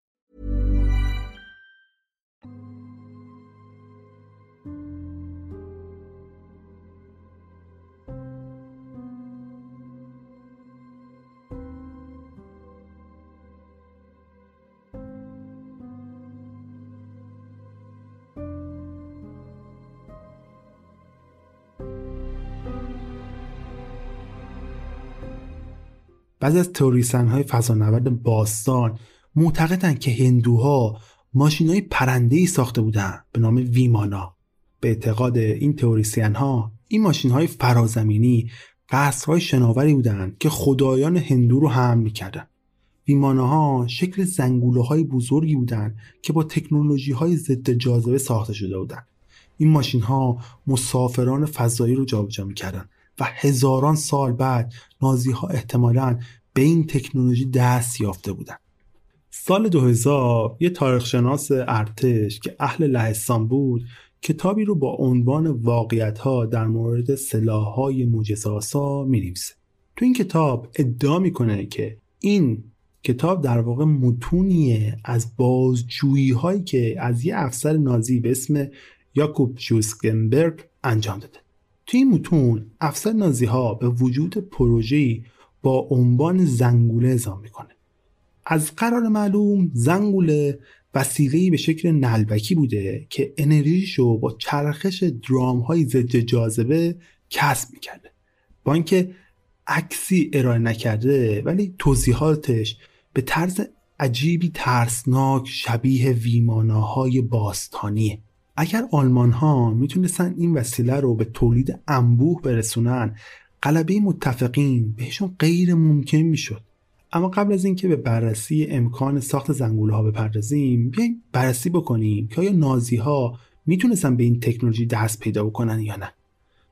بعضی از تئوریسن های فضانورد باستان معتقدند که هندوها ماشین های پرنده ای ساخته بودند به نام ویمانا. به اعتقاد این تئوریسین ها این ماشین های فرازمینی قصرهای شناوری بودند که خدایان هندو رو حمل می‌کردن ویمانه ها شکل زنگوله های بزرگی بودند که با تکنولوژی های ضد جاذبه ساخته شده بودند. این ماشین ها مسافران فضایی رو جابجا می‌کردن و هزاران سال بعد نازی ها احتمالا به این تکنولوژی دست یافته بودند سال 2000 یه تاریخشناس ارتش که اهل لهستان بود کتابی رو با عنوان واقعیت ها در مورد سلاح های موجزاسا می تو این کتاب ادعا می‌کنه که این کتاب در واقع متونیه از بازجویی هایی که از یه افسر نازی به اسم یاکوب شوسکنبرگ انجام داده. توی این متون افسر نازی ها به وجود پروژه‌ای با عنوان زنگوله اعزام می‌کنه. از قرار معلوم زنگوله وسیله‌ای به شکل نلبکی بوده که انرژیشو با چرخش درام های ضد جاذبه کسب می‌کرده. با اینکه عکسی ارائه نکرده ولی توضیحاتش به طرز عجیبی ترسناک شبیه ویماناهای باستانیه. اگر آلمان ها می‌تونستن این وسیله رو به تولید انبوه برسونن غلبه متفقین بهشون غیر ممکن می‌شد. اما قبل از اینکه به بررسی امکان ساخت زنگوله ها بپردازیم بیایم بررسی بکنیم که آیا نازی ها می‌تونستن به این تکنولوژی دست پیدا بکنن یا نه.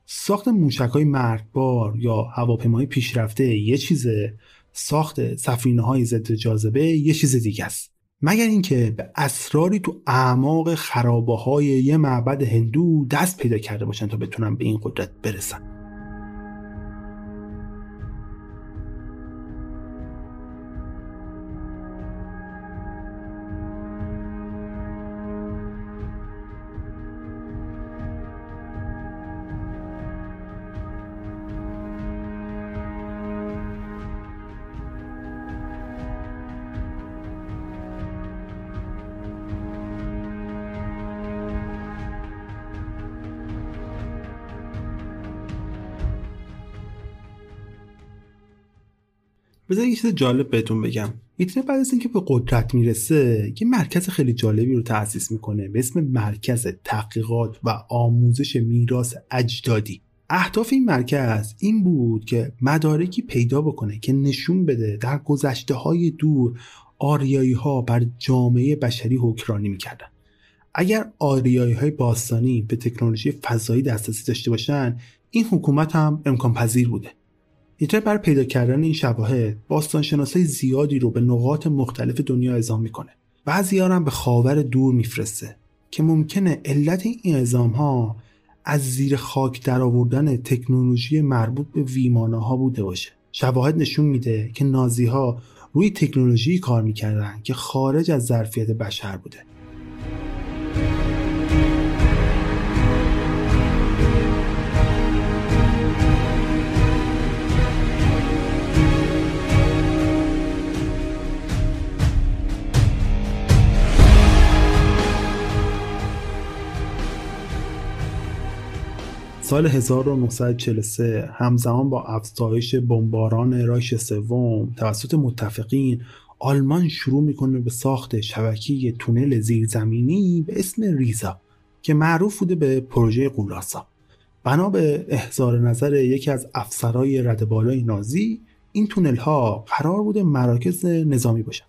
ساخت موشک های مرگبار یا هواپیمای پیشرفته یه چیزه ساخت سفینه های ضد جاذبه یه چیز دیگه است. مگر اینکه به اسراری تو اعماق خرابه های یه معبد هندو دست پیدا کرده باشن تا بتونن به این قدرت برسن؟ بذار یه چیز جالب بهتون بگم. هیتلر بعد از اینکه به قدرت می‌رسه یه مرکز خیلی جالبی رو تأسیس می‌کنه به اسم مرکز تحقیقات و آموزش میراث اجدادی. اهداف این مرکز این بود که مدارکی پیدا بکنه که نشون بده در گذشته های دور آریایی ها بر جامعه بشری حکرانی می‌کردن. اگر آریایی های باستانی به تکنولوژی فضایی دسترسی داشته باشن این حکومت هم امکان پذیر بوده. هیتلر بر پیدا کردن این شواهد باستانشناسای زیادی رو به نقاط مختلف دنیا اعزام می‌کنه. بعضی هم به خاور دور میفرسته که ممکنه علت این اعزام ها از زیر خاک درآوردن تکنولوژی مربوط به ویمانه ها بوده باشه. شواهد نشون میده که نازی ها روی تکنولوژی کار می‌کردن که خارج از ظرفیت بشر بوده. سال 1943 همزمان با افزایش بمباران رایش سوم توسط متفقین آلمان شروع می‌کنه به ساخت شبکه تونل زیرزمینی به اسم ریزا که معروف بوده به پروژه قولاسا. بنا به احضار نظر یکی از افسرهای ردبالای نازی این تونل ها قرار بوده مراکز نظامی باشن.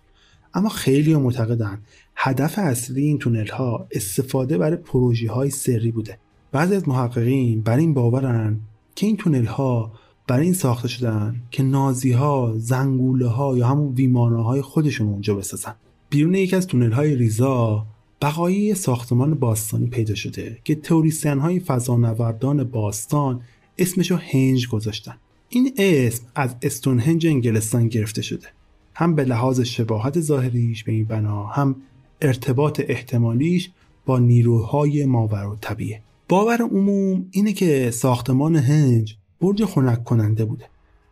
اما خیلی معتقدن هدف اصلی این تونل ها استفاده برای پروژه های سری بوده. بعضی از محققین بر این باورن که این تونل ها برای این ساخته شدن که نازی ها زنگوله ها یا همون ویمانه های خودشون اونجا بسازن. بیرون یکی از تونل های ریزا بقایی ساختمان باستانی پیدا شده که توریستن های فضانوردان باستان اسمشو هنج گذاشتن. این اسم از استونهنج انگلستان گرفته شده. هم به لحاظ شباهت ظاهریش به این بنا هم ارتباط احتمالیش با نیروهای ماور و طبیعه باور عموم اینه که ساختمان هنج برج خنک کننده بوده.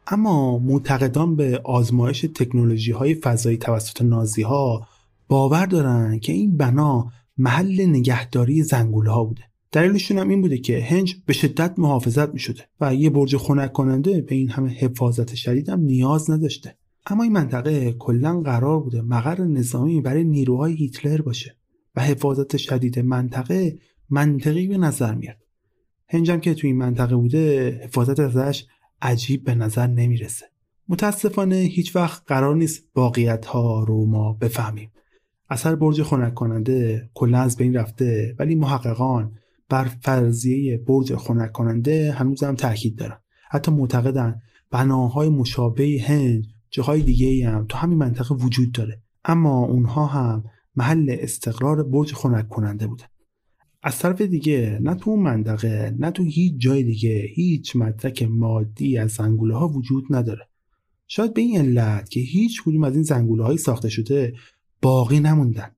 اما معتقدان به آزمایش تکنولوژی های فضایی توسط نازی ها باور دارن که این بنا محل نگهداری زنگوله ها بوده. دلیلشون هم این بوده که هنج به شدت محافظت می شده و یه برج خنک کننده به این همه حفاظت شدید هم نیاز نداشته. اما این منطقه کلا قرار بوده مقر نظامی برای نیروهای هیتلر باشه و حفاظت شدید منطقه منطقی به نظر میاد. هنجم که تو این منطقه بوده حفاظت ازش عجیب به نظر نمی‌رسه. متاسفانه هیچ وقت قرار نیست واقعیت ها رو ما بفهمیم. اثر برج خنک کننده کلا از بین رفته ولی محققان بر فرضیه برج خنک کننده هنوز هم تاکید دارن. حتی معتقدن بناهای مشابه هند جاهای دیگه هم تو همین منطقه وجود داره. اما اونها هم محل استقرار برج خنک کننده بودن. از طرف دیگه نه تو اون منطقه نه تو هیچ جای دیگه هیچ مدرک مادی از زنگوله ها وجود نداره. شاید به این علت که هیچ کدوم از این زنگوله های ساخته شده باقی نموندن.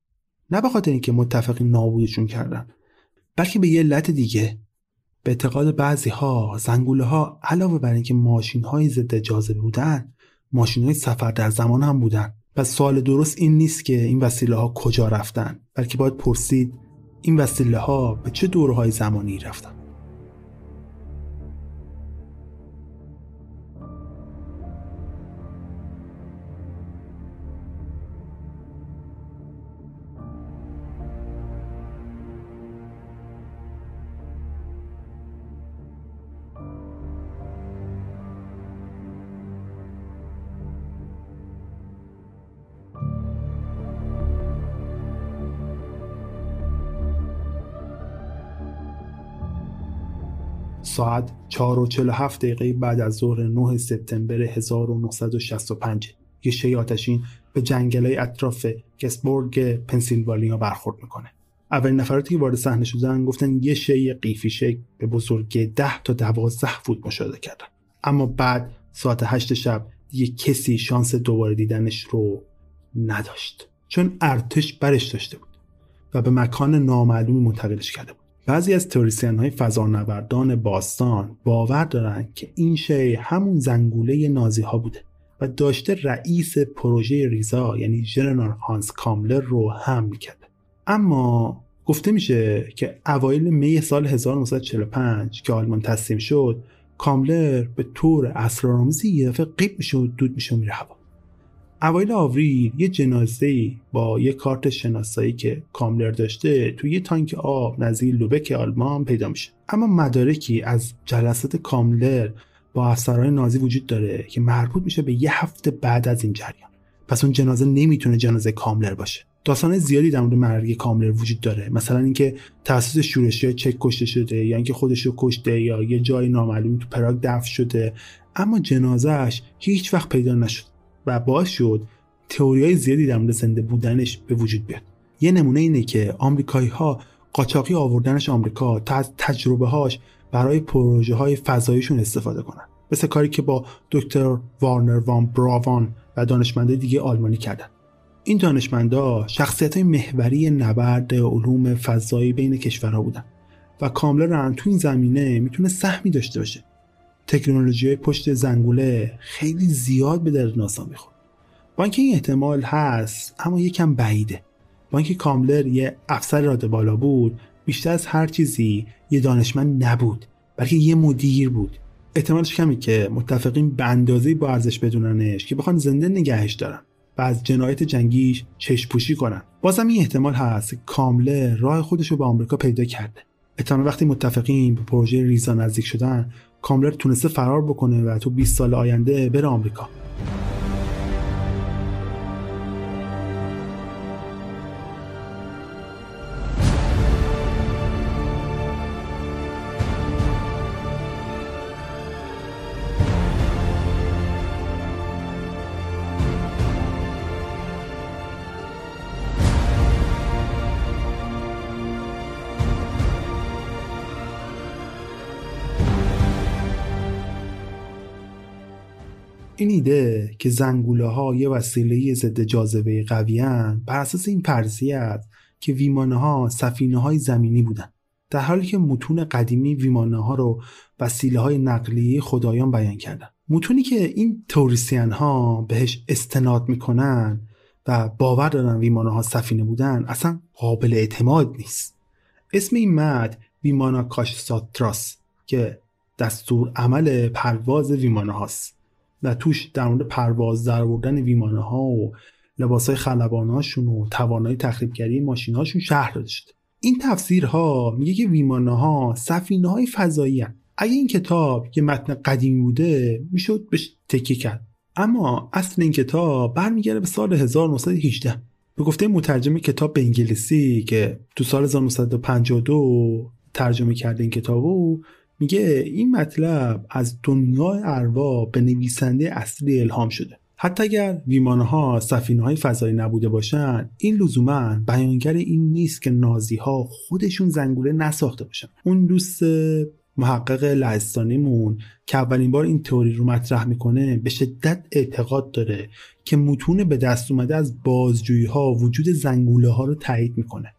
نه به خاطر اینکه متفقی نابودشون کردن بلکه به یه علت دیگه. به اعتقاد بعضی ها زنگوله ها علاوه بر اینکه ماشین های ضد جاذبه بودن ماشین های سفر در زمان هم بودن. و سوال درست این نیست که این وسیله ها کجا رفتن بلکه باید پرسید این وسیله ها به چه دورهای زمانی رفتن؟ ساعت 4 و 47 دقیقه بعد از ظهر 9 سپتامبر 1965 یه شی آتشین به جنگلای اطراف گسبورگ پنسیلوانیا برخورد می‌کنه. اولین نفراتی که وارد صحنه شدن گفتن یه شی قیفی شک به بزرگی 10 تا 12 فوت مشاهده کردن. اما بعد ساعت 8 شب یه کسی شانس دوباره دیدنش رو نداشت. چون ارتش برش داشته بود و به مکان نامعلومی منتقلش کرده بود. بعضی از توریسین های فضانوردان باستان باور دارند که این شی همون زنگوله نازی ها بوده و داشته رئیس پروژه ریزا یعنی ژنرال هانس کاملر رو هم می‌کرده اما گفته میشه که اوایل می سال 1945 که آلمان تسلیم شد کاملر به طور اسرارآمیزی یه دفعه قیب میشه و دود میشه و میره هوا. اوایل آوریل یه جنازه با یه کارت شناسایی که کاملر داشته توی یه تانک آب نزدیک لوبک آلمان پیدا میشه. اما مدارکی از جلسات کاملر با افسرهای نازی وجود داره که مربوط میشه به یه هفته بعد از این جریان. پس اون جنازه نمی‌تونه جنازه کاملر باشه. داستان زیادی در مورد مرگ کاملر وجود داره. مثلا اینکه توسط شورشی چک کشته شده یا اینکه خودش رو کشته یا یه جای نامعلوم تو پراگ دفن شده اما جنازهش هیچ وقت پیدا نشد و باعث شد تئوری های زیادی در مورد زنده بودنش به وجود بیاد. یه نمونه اینه که آمریکایی ها قاچاقی آوردنش آمریکا تا از تجربه هاش برای پروژه های فضاییشون استفاده کنن. مثل کاری که با دکتر وارنر وان براوان و دانشمنده دیگه آلمانی کردن. این دانشمندا شخصیت های محوری نبرد علوم فضایی بین کشورها بودن و کاملا تو این زمینه می‌تونه سهمی داشته باشه. تکنولوژی های پشت زنگوله خیلی زیاد به درد ناسا می‌خورد. با اینکه این احتمال هست اما یکم بعیده. با اینکه کاملر یه افسر راد بالا بود بیشتر از هر چیزی یه دانشمند نبود بلکه یه مدیر بود. احتمالش کمی که متفقین به اندازه با ارزش بدوننش که بخوان زنده نگهش دارن و از جنایت جنگیش چشم پوشی کنن. بازم این احتمال هست کامله راه خودش رو به آمریکا پیدا کرده. احتمال وقتی متفقین به پروژه ریزا نزدیک شدن کاملر تونسته فرار بکنه و تو 20 سال آینده بره آمریکا. ایده که زنگوله ها یه وسیله ضد جاذبه قوی بر اساس این فرضیت که ویمانه ها سفینه های زمینی بودن. در حالی که متون قدیمی ویمانه ها رو وسیله های نقلیه خدایان بیان کردن. متونی که این توریسین ها بهش استناد می‌کنن و باور دارن ویمانه ها سفینه بودن اصلا قابل اعتماد نیست. اسم این مد ویمانا کاش ساتراس که دستور عمل پرواز ویمانه هاست و توش در مورد پرواز در آوردن ویمانه ها و لباس های خلباناشون و توانایی تخریبگری ماشین هاشون شهر داده شده. این تفسیرها میگه که ویمانه ها سفینه های فضایی هن. اگه این کتاب یه متن قدیمی بوده می‌شد بهش تکیه کرد. اما اصل این کتاب برمیگرده به سال 1918 به گفته مترجم کتاب به انگلیسی که تو سال 1952 ترجمه کرده این کتابو میگه این مطلب از دنیای اروا به نویسنده اصلی الهام شده. حتی اگر ویمانه ها سفینه های فضایی نبوده باشن این لزوما بیانگر این نیست که نازی ها خودشون زنگوله نساخته باشن. اون دوست محقق لهستانیمون که اولین بار این تئوری رو مطرح می‌کنه به شدت اعتقاد داره که متون به دست اومده از بازجویی ها وجود زنگوله ها رو تایید می‌کنه.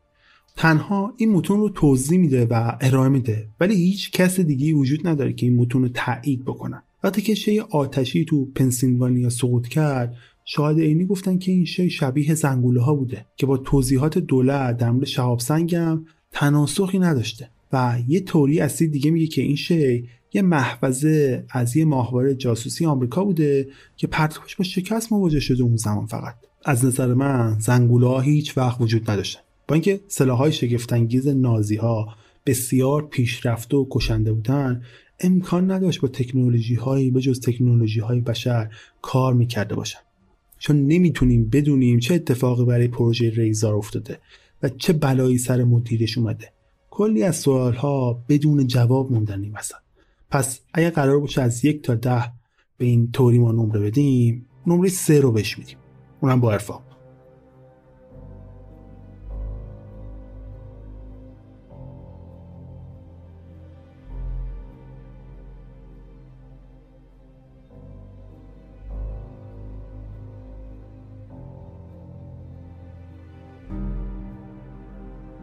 تنها این متون رو توضیح میده و ارائه میده ولی هیچ کس دیگه وجود نداره که این متون رو تایید بکنن وقتی که شی آتشی تو پنسیلوانیا سقوط کرد شاهد عینی گفتن که این شی شبیه زنگوله ها بوده که با توضیحات دولت در مورد شهاب سنگم تناسخی نداشته. و یه توری اصلی دیگه میگه که این شی یه محفظه از یه ماهواره جاسوسی آمریکا بوده که پرتابش با شکست مواجه شده اون زمان فقط. از نظر من زنگوله ها هیچ وقت وجود نداشتن. با اینکه سلاحهای شگفتانگیز نازی ها بسیار پیشرفته و کشنده بودن امکان نداشت با تکنولوژی هایی به جز تکنولوژی های بشر کار می‌کرده باشن. چون نمی‌تونیم بدونیم چه اتفاقی برای پروژه ریزار افتاده و چه بلایی سر مدیرش اومده. کلی از سوال ها بدون جواب موندن این پس اگر قرار باشه از یک تا ده به این توری ما نمره بدیم نمره سه رو بهش میدیم. اونم با ارفاق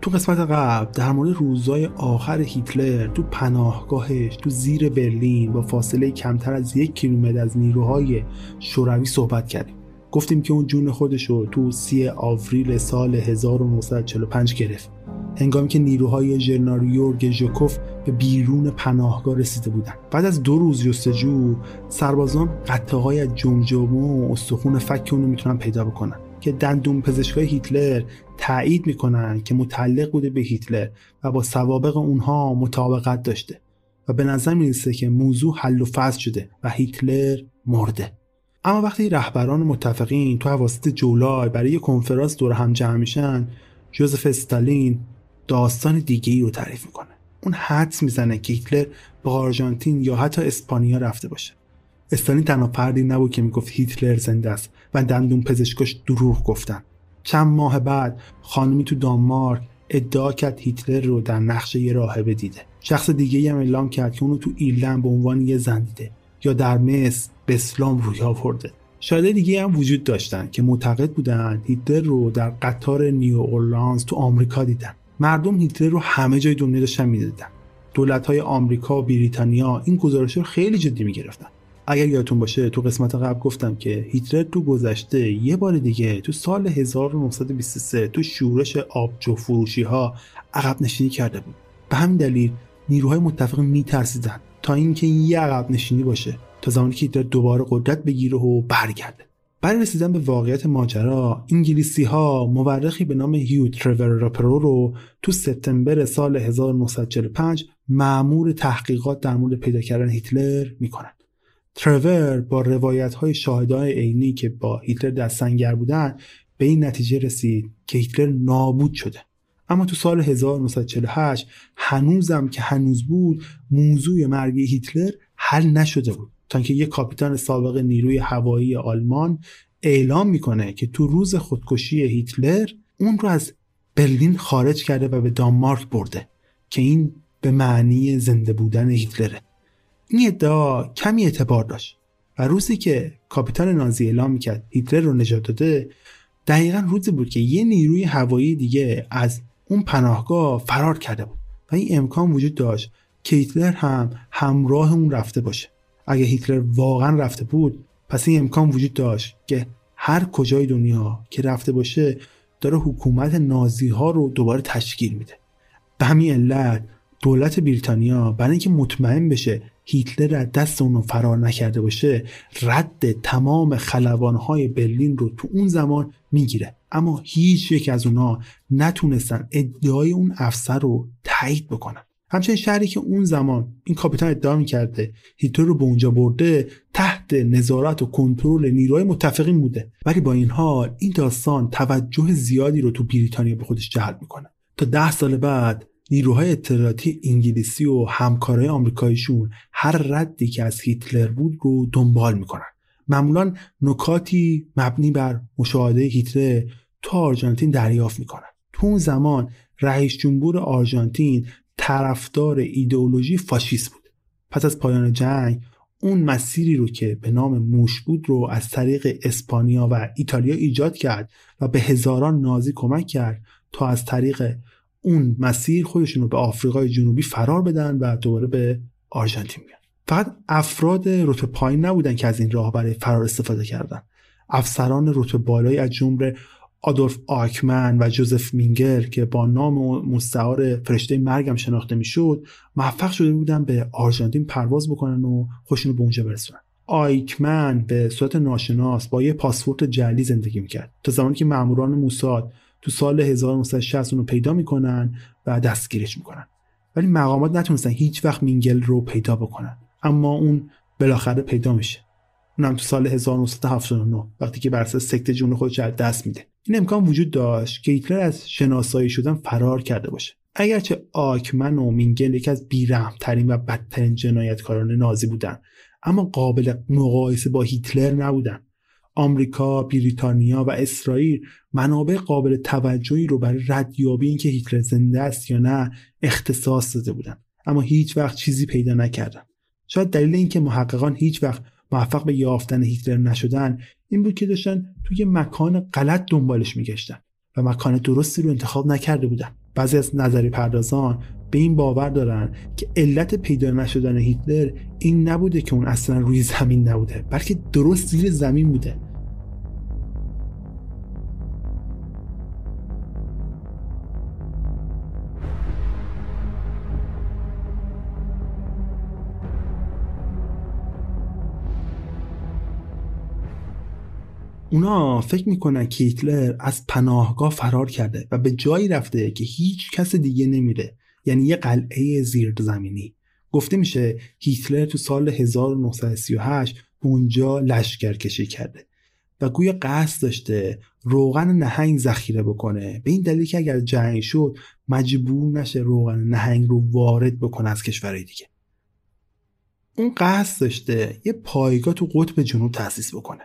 تو قسمت قبل در مورد روزای آخر هیتلر تو پناهگاهش تو زیر برلین با فاصله کمتر از یک کیلومتر از نیروهای شوروی صحبت کردیم. گفتیم که اون جون خودش رو تو سی آوریل سال 1945 گرفت. هنگامی که نیروهای ژنرال یورگ ژوکوف به بیرون پناهگاه رسیده بودند بعد از دو روز جستجو سربازان قطعه های جمجمه و استخون فک اون رو می‌تونن پیدا بکنن. که دندون پزشکای هیتلر تایید می‌کنن که متعلق بوده به هیتلر و با سوابق اونها مطابقت داشته و به نظر می‌رسه که موضوع حل و فصل شده و هیتلر مرده. اما وقتی رهبران متفقین تو حواست جولای برای کنفرانس دور هم جمع میشن جوزف استالین داستان دیگه ای رو تعریف می‌کنه. اون حدس می‌زنه که هیتلر به آرژانتین یا حتی اسپانیا رفته باشه. استالین تنها فردی نبود که می‌گفت هیتلر زنده است. و دندون پزشکاش دروغ گفتن. چند ماه بعد خانمی تو دانمارک ادعا کرد هیتلر رو در نقش یه راهبه دیده. شخص دیگه هم اعلام کرد که اونو تو ایرلند به عنوان یه زن دیده یا در مصر به اسلام روی آورده. شاهده دیگه هم وجود داشتن که معتقد بودن هیتلر رو در قطار نیو اورلانز تو آمریکا دیدن. مردم هیتلر رو همه جای دنیا داشتن می‌دیدن. دولت های آمریکا و بریتانیا این گزارش رو خیلی جدی می‌گرفتن. اگر یادتون باشه تو قسمت قبل گفتم که هیتلر تو گذشته یه بار دیگه تو سال 1923 تو شورش آبجو فروشی ها عقب نشینی کرده بود. به همین دلیل نیروهای متفق میترسیدن تا اینکه یه عقب نشینی باشه تا زمانی که هیتلر دوباره قدرت بگیره و برگرده. برای رسیدن به واقعیت ماجرا انگلیسی ها مورخی به نام هیو ترور راپرو رو تو سپتامبر سال 1945 معمور تحقیقات در مورد پیدا کردن هیتلر می‌کنن. ترور با روایت های شاهدای عینی که با هیتلر در سنگر بودن به این نتیجه رسید که هیتلر نابود شده. اما تو سال 1948 هنوزم که هنوز بود موضوع مرگ هیتلر حل نشده بود. تا اینکه یک کاپیتان سابق نیروی هوایی آلمان اعلام می‌کنه که تو روز خودکشی هیتلر اون رو از برلین خارج کرده و به دانمارک برده که این به معنی زنده بودن هیتلره. این ادعا کمی اعتبار داشت و روزی که کاپیتان نازی اعلام می‌کرد هیتلر رو نجات داده دقیقا روزی بود که یه نیروی هوایی دیگه از اون پناهگاه فرار کرده بود و این امکان وجود داشت که هیتلر هم همراه اون رفته باشه. اگه هیتلر واقعا رفته بود پس این امکان وجود داشت که هر کجای دنیا که رفته باشه داره حکومت نازی ها رو دوباره تشکیل میده. به همین علت دولت بریتانیا برای اینکه مطمئن بشه هیتلر از دست اونو فرار نکرده باشه رد تمام خلبانهای برلین رو تو اون زمان می‌گیره. اما هیچ یک از اونا نتونستن ادعای اون افسر رو تایید بکنن. همچنین شهری که اون زمان این کاپیتان ادعا می‌کرده هیتلر رو به اونجا برده تحت نظارت و کنترل نیروهای متفقین بوده. ولی با این حال این داستان توجه زیادی رو تو بریتانیا به خودش جلب می‌کنه. تا ده سال بعد نیروهای اطلاعاتی انگلیسی و همکارای آمریکاییشون هر ردی که از هیتلر بود رو دنبال می‌کنن. معمولا نکاتی مبنی بر مشاهده هیتلر تو آرژانتین دریافت می‌کنن. تو اون زمان رئیس جمهور آرژانتین طرفدار ایدئولوژی فاشیست بود. پس از پایان جنگ اون مسیری رو که به نام موش بود رو از طریق اسپانیا و ایتالیا ایجاد کرد و به هزاران نازی کمک کرد تا از طریق اون مسیر خودشون رو به آفریقای جنوبی فرار بدن و دوباره به آرژانتین بیان. فقط افراد رتبه پایین نبودن که از این راه برای فرار استفاده کردن. افسران رتبه بالایی از جمله آدولف آکمن و جوزف مینگر که با نام مستعار فرشته مرگم شناخته می‌شد موفق شده بودن به آرژانتین پرواز بکنن و خوشون به اونجا برسونن. آیکمن به صورت ناشناس با یه پاسپورت جعلی زندگی می‌کرد. تا زمانی که ماموران موساد تو سال 1960 رو پیدا می‌کنن و دستگیرش می‌کنن. ولی مقامات نتونستن هیچ وقت مینگل رو پیدا بکنن. اما اون بالاخره پیدا میشه. اونم تو سال 1979 وقتی که بر اساس سکته جون خودش از دست میده. این امکان وجود داشت که هیتلر از شناسایی شدن فرار کرده باشه. اگرچه آکمن و مینگل یکی از بیرحمترین و بدترین جنایتکاران نازی بودن اما قابل مقایسه با هیتلر نبودن. آمریکا، بریتانیا و اسرائیل منابع قابل توجهی رو برای ردیابی اینکه هیتلر زنده است یا نه اختصاص داده بودن. اما هیچ وقت چیزی پیدا نکردن. شاید دلیل اینکه محققان هیچ وقت موفق به یافتن هیتلر نشدن این بود که داشتن توی مکان غلط دنبالش میگشتن و مکان درستی رو انتخاب نکرده بودن. بعضی از نظری پردازان به این باور دارن که علت پیدا نشدن هیتلر این نبوده که اون اصلا روی زمین نبوده بلکه درست زیر زمین بوده. اونا فکر می‌کنن که هیتلر از پناهگاه فرار کرده و به جایی رفته که هیچ کس دیگه نمیره. یعنی یه قلعه زیر زمینی. گفته میشه هیتلر تو سال 1938 اونجا لشکر کشی کرده و گویا قصد داشته روغن نهنگ ذخیره بکنه. به این دلیل که اگر جنگ شد مجبور نشه روغن نهنگ رو وارد بکنه از کشورهای دیگه. اون قصد داشته یه پایگاه تو قطب جنوب تأسیس بکنه.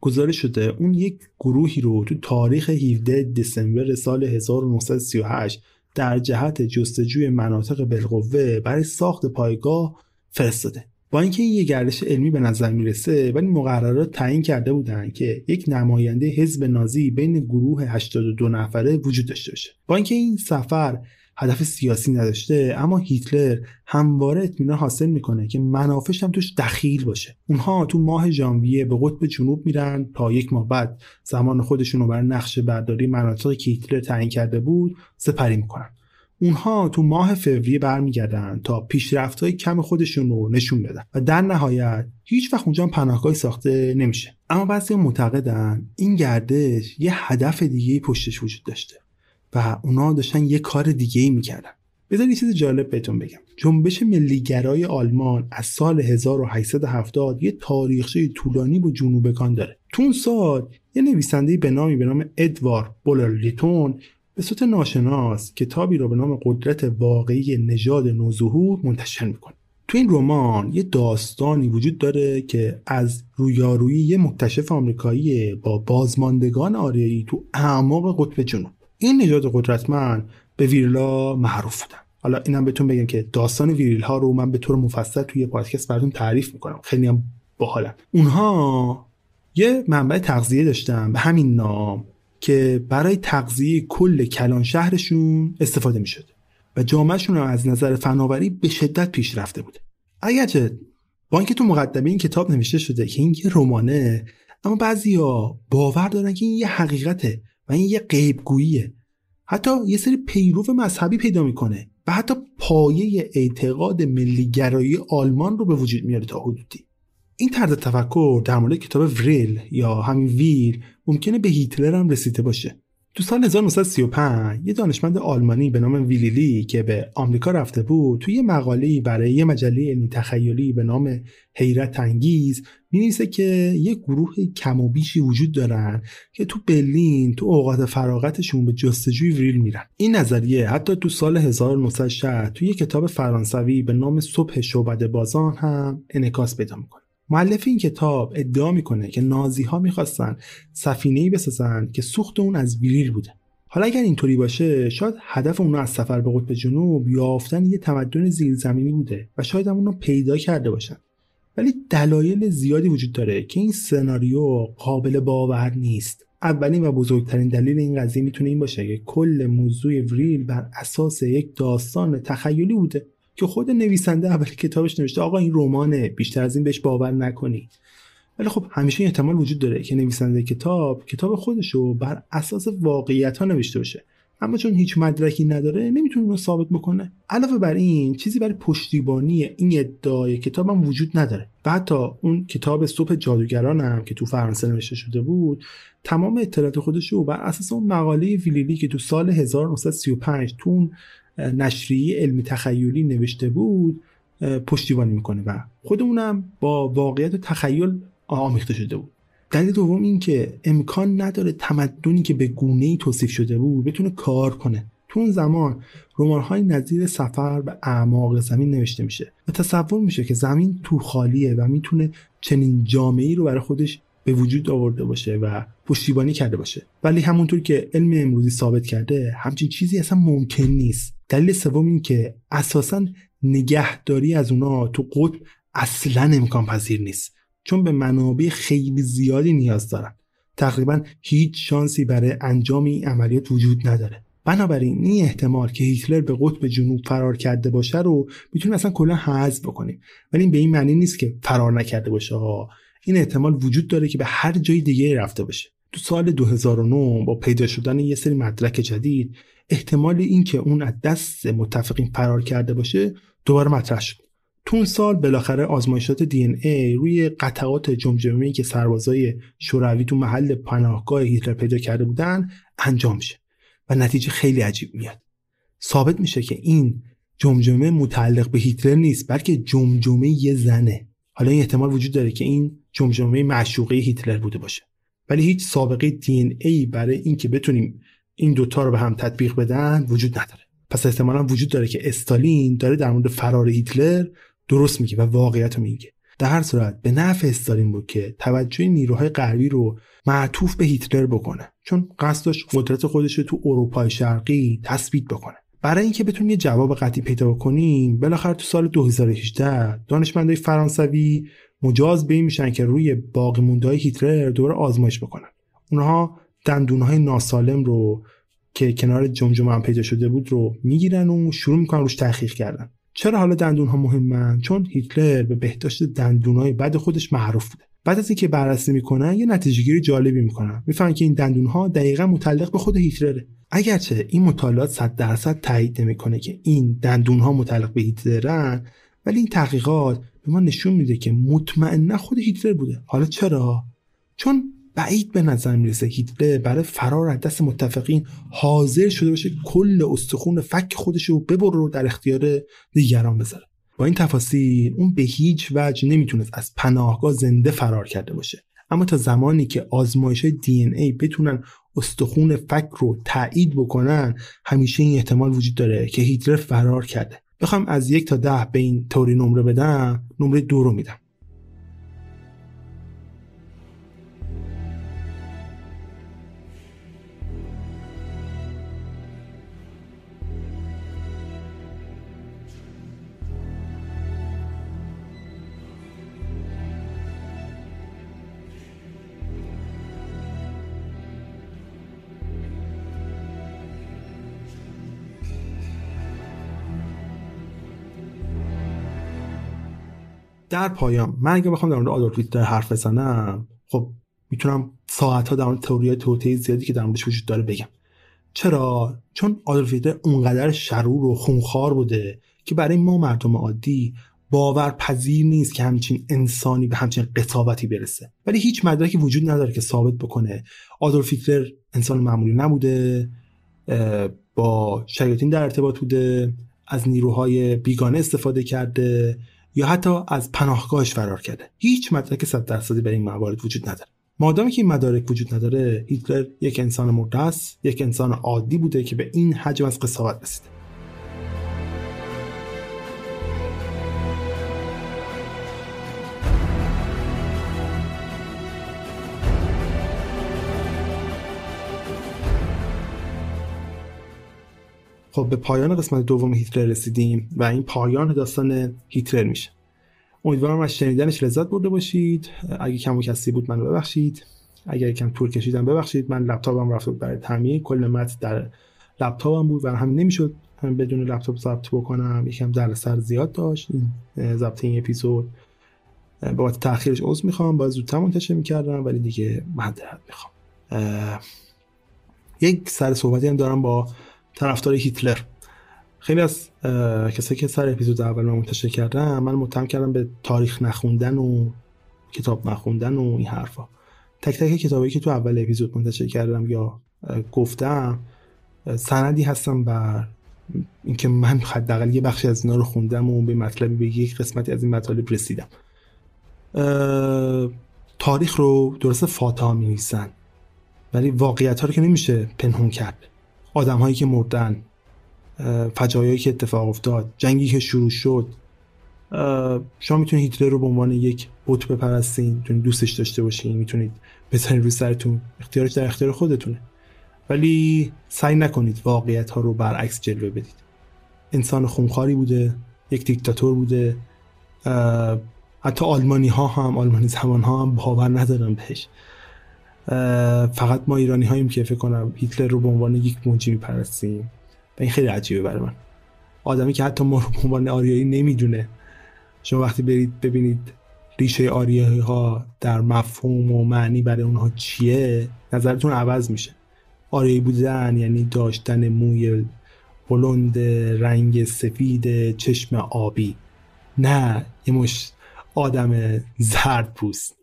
گزارش شده اون یک گروهی رو تو تاریخ 17 دسامبر سال 1938 در جهت جستجوی مناطق بالقوه برای ساخت پایگاه فرستاده. با اینکه این یه گردش علمی به نظر می‌رسه ولی مقررات تعیین کرده بودن که یک نماینده حزب نازی بین گروه 82 نفره وجود داشته باشه. با اینکه این سفر هدف سیاسی نداشته اما هیتلر همواره اطمینان حاصل می‌کنه که منافش هم توش دخیل باشه. اونها تو ماه ژانویه به قطب جنوب میرن تا یک ماه بعد زمان خودشون رو برای نقشه برداری مناطقی که هیتلر تعیین کرده بود سپری می‌کنن. اونها تو ماه فوریه برمیگردن تا پیشرفت های کم خودشون رو نشون بدن و در نهایت هیچ وقت اونجا پناهگاهی ساخته نمیشه. اما بعضی معتقدن این گردش یه هدف دیگه پشتش وجود داشته. و اونا داشتن یه کار دیگه ای می‌کردن. بذار یه چیز جالب بهتون بگم. جنبش ملیگرای آلمان از سال 1870 یه تاریخچه طولانی با جنوبکان داره. تو اون سال یه نویسنده به نامی به نام ادوار بولرلیتون به صورت ناشناس کتابی را به نام قدرت واقعی نژاد نوظهور منتشر می‌کنه. تو این رمان یه داستانی وجود داره که از رویارویی یه مکتشف آمریکایی با بازماندگان آریایی تو اعماق قطب جنوب. این نژاد قدرتمند به ویرلا معروف بودن. حالا اینم بهتون بگم که داستان ویریل ها رو من به طور مفصل توی پادکست براتون تعریف می‌کنم. خیلی هم باحالن. اونها یه منبع تغذیه داشتن به همین نام که برای تغذیه کل کلان شهرشون استفاده می‌شد و جامعهشون هم از نظر فناوری به شدت پیشرفته بوده اگرچه با اینکه تو مقدمه این کتاب نوشته شده که این یه رمانه اما بعضیا باور دارن که این یه حقیقته. و این یه غیبگوییه. حتی یه سری پیرو مذهبی پیدا می‌کنه و حتی پایه اعتقاد ملیگرایی آلمان رو به وجود میاره تا حدودی. این طرز تفکر در مورد کتاب وریل یا همین ویل ممکنه به هیتلر هم رسیده باشه. تو سال 1935 یه دانشمند آلمانی به نام ویلیلی که به آمریکا رفته بود توی یه مقاله‌ای برای یه مجله علمی تخیلی به نام حیرت انگیز می‌نویسه که یه گروه کم و بیشی وجود دارن که تو برلین تو اوقات فراغتشون به جستجوی وریل میرن. این نظریه حتی تو سال 1960 توی یه کتاب فرانسوی به نام صبح شعبده بازان هم انعکاس پیدا می‌کنه. معلف این کتاب ادعا می‌کنه که نازی ها می‌خواستن سفینه‌ای بسازن که سوخت اون از ویریل بوده. حالا اگر اینطوری باشه شاید هدف اونو از سفر به قطب جنوب یافتن یه تمدن زیرزمینی بوده و شاید هم اونو پیدا کرده باشن. ولی دلایل زیادی وجود داره که این سناریو قابل باور نیست. اولین و بزرگترین دلیل این قضیه می‌تونه این باشه که کل موضوع وریل بر اساس یک داستان تخیلی بوده. که خود نویسنده اول کتابش نوشته آقا این رمانه بیشتر از این بهش باور نکنی. ولی خب همیشه این احتمال وجود داره که نویسنده کتاب کتاب خودشو بر اساس واقعیت ها نوشته باشه. اما چون هیچ مدرکی نداره نمی‌تونه رو ثابت بکنه. علاوه بر این چیزی برای پشتیبانی این ادعای کتابم وجود نداره. و حتی اون کتاب صبح جادوگرانم که تو فرانسه نوشته شده بود تمام اطلاعات خودشو بر اساس اون مقاله ویلیلی که تو سال 1935 تو اون نشریه علمی تخیلی نوشته بود پشتیبانی می‌کنه و خودمونم با واقعیت و تخیل آمیخته شده بود. دلیل دوم این که امکان نداره تمدنی که به گونه ای توصیف شده بود بتونه کار کنه. تو اون زمان رمان های نظیر سفر به اعماق زمین نوشته میشه و تصور میشه که زمین تو خالیه و می‌تونه چنین جامعه رو برای خودش به وجود آورده باشه و پشتیبانی کرده باشه. ولی همونطور که علم امروزی ثابت کرده همچین چیزی اصلا ممکن نیست. دلیل سوم این که اساسا نگهداری از اونا تو قطب اصلا امکان پذیر نیست. چون به منابع خیلی زیادی نیاز دارن. تقریبا هیچ شانسی برای انجام این عملیات وجود نداره. بنابراین این احتمال که هیتلر به قطب جنوب فرار کرده باشه رو می‌تونیم اصلا کلا حذف بکنیم. ولی این به این معنی نیست که فرار نکرده باشه. این احتمال وجود داره که به هر جای دیگه رفته باشه. تو سال 2009 با پیدا شدن یه سری مدرک جدید احتمال اینکه اون از دست متفقین فرار کرده باشه دوباره مطرح شد. تو اون سال بالاخره آزمایشات دی ای روی قطعات جمجمه‌ای که سربازای شوروی تو محل پناهگاه هیتلر پیدا کرده بودن انجام میشه و نتیجه خیلی عجیب میاد. ثابت میشه که این جمجمه متعلق به هیتلر نیست بلکه جمجمه یه زنه. حالا این احتمال وجود داره که این جمجمه معشوقه هیتلر بوده باشه. ولی هیچ سابقه دی ای برای اینکه بتونیم این دوتا رو به هم تطبیق بدن وجود نداره. پس احتمالا وجود داره که استالین داره در مورد فرار هیتلر درست میگه و واقعیت رو میگه. در هر صورت به نفع استالین بود که توجه نیروهای غربی رو معطوف به هیتلر بکنه. چون قصد داشت قدرت خودش رو تو اروپای شرقی تثبیت بکنه. برای اینکه بتونیم یه جواب قطعی پیدا بکنیم بالاخره تو سال 2018 دانشمندای فرانسوی مجاز به این میشن که روی باقی مونده هیتلر دوباره آزمایش بکنن. اونها دندونهای ناسالم رو که کنار جمجمه هم پیدا شده بود رو می‌گیرن و شروع می‌کنن روش تحقیق کردن. چرا حالا دندون ها مهمن؟ چون هیتلر به بهداشت دندون های بعد خودش معروف بوده. بعد از اینکه بررسی می‌کنن یه نتیجه گیری جالبی می‌کنن. می‌فهمن که این دندون ها دقیقا متعلق به خود هیتلره. اگرچه این مطالعات 100 درصد تایید نمی‌کنه که این دندون ها متعلق به هیتلرن ولی این تحقیقات به ما نشون میده که مطمئنا خود هیتلر بوده. حالا چرا؟ چون بعید به نظر می‌رسه هیتلر برای فرار از دست متفقین حاضر شده باشه کل استخون فک خودش رو ببره رو در اختیار دیگران بذاره. با این تفاصیل اون به هیچ وجه نمی‌تونست از پناهگاه زنده فرار کرده باشه. اما تا زمانی که آزمایش دی ای بتونن استخون فک رو تایید بکنن همیشه این احتمال وجود داره که هیتلر فرار کرده. بخوام از یک تا ده به این توری نمره بدم نمره دو رو میدم. در پایان من اگه بخوام در مورد آدولف هیتلر حرف بزنم خب می‌تونم ساعت ها در مورد تئوری توطئه زیادی که در موردش وجود داره بگم. چرا؟ چون آدولف هیتلر اونقدر شرور و خونخوار بوده که برای ما مردم عادی باورپذیر نیست که همچین انسانی به همچین قصاوتی برسه. ولی هیچ مدرکی وجود نداره که ثابت بکنه آدولف هیتلر انسان معمولی نبوده با شیاطین در ارتباط بوده از نیروهای بیگانه استفاده کرده یا حتی از پناهگاهش فرار کرده. هیچ مدرک صد درصدی به این موارد وجود نداره. مادامی که این مدارک وجود نداره هیتلر یک انسان مرده یک انسان عادی بوده که به این حجم از قصاوت رسیده. خب به پایان قسمت دوم هیتلر رسیدیم و این پایان داستان هیتلر میشه. امیدوارم از شنیدنش لذت برده باشید. اگه کم و کسی بود منو ببخشید. اگر کم طول کشیدم ببخشید. من لپتاپم رفت برای تعمیر. کل متن در لپتاپم بود و هم نمی‌شد. بدون لپتاپ ضبط بکنم. یکم در سر زیاد داشت. ضبط این اپیزود. بابت تاخیرش عذر می‌خوام. باز زودتر منتشر می‌کردم ولی دیگه معذرت می‌خوام. یک سر صحبتی هم دارم با طرفدار هیتلر. خیلی از کسایی که سر اپیزود اول من منتشر کردم من متهم کردم به تاریخ نخوندن و کتاب نخوندن و این حرفا. تک تک کتابی که تو اول اپیزود منتشر کردم یا گفتم سندی هستم بر اینکه من حداقل یه بخشی از اینا رو خوندم و به مطلبی به یک قسمتی از این مطالب رسیدم. تاریخ رو درست فاتحه می ولی واقعیت ها رو که نمیشه پنهون کرد. آدم هایی که مردن فجایایی که اتفاق افتاد جنگی که شروع شد شما می‌تونید هیتلر رو به عنوان یک بت بپرستین می‌تونید دوستش داشته باشین می‌تونید بزنید رو سرتون اختیارش در اختیار خودتونه. ولی سعی نکنید واقعیت ها رو برعکس جلوه بدید. انسان خونخاری بوده یک دیکتاتور بوده حتی آلمانی ها هم آلمانی زبان ها هم باور ندارن بهش. فقط ما ایرانی هاییم که فکر کنم هیتلر رو به عنوان یک منجی میپرستیم. و این خیلی عجیبه برای من. آدمی که حتی ما رو به عنوان آریایی نمی‌دونه. شما وقتی برید ببینید ریشه آریایی ها در مفهوم و معنی برای اونها چیه نظرتون عوض میشه. آریایی بودن یعنی داشتن موی بلند رنگ سفید چشم آبی. نه یه مش آدم زرد پوست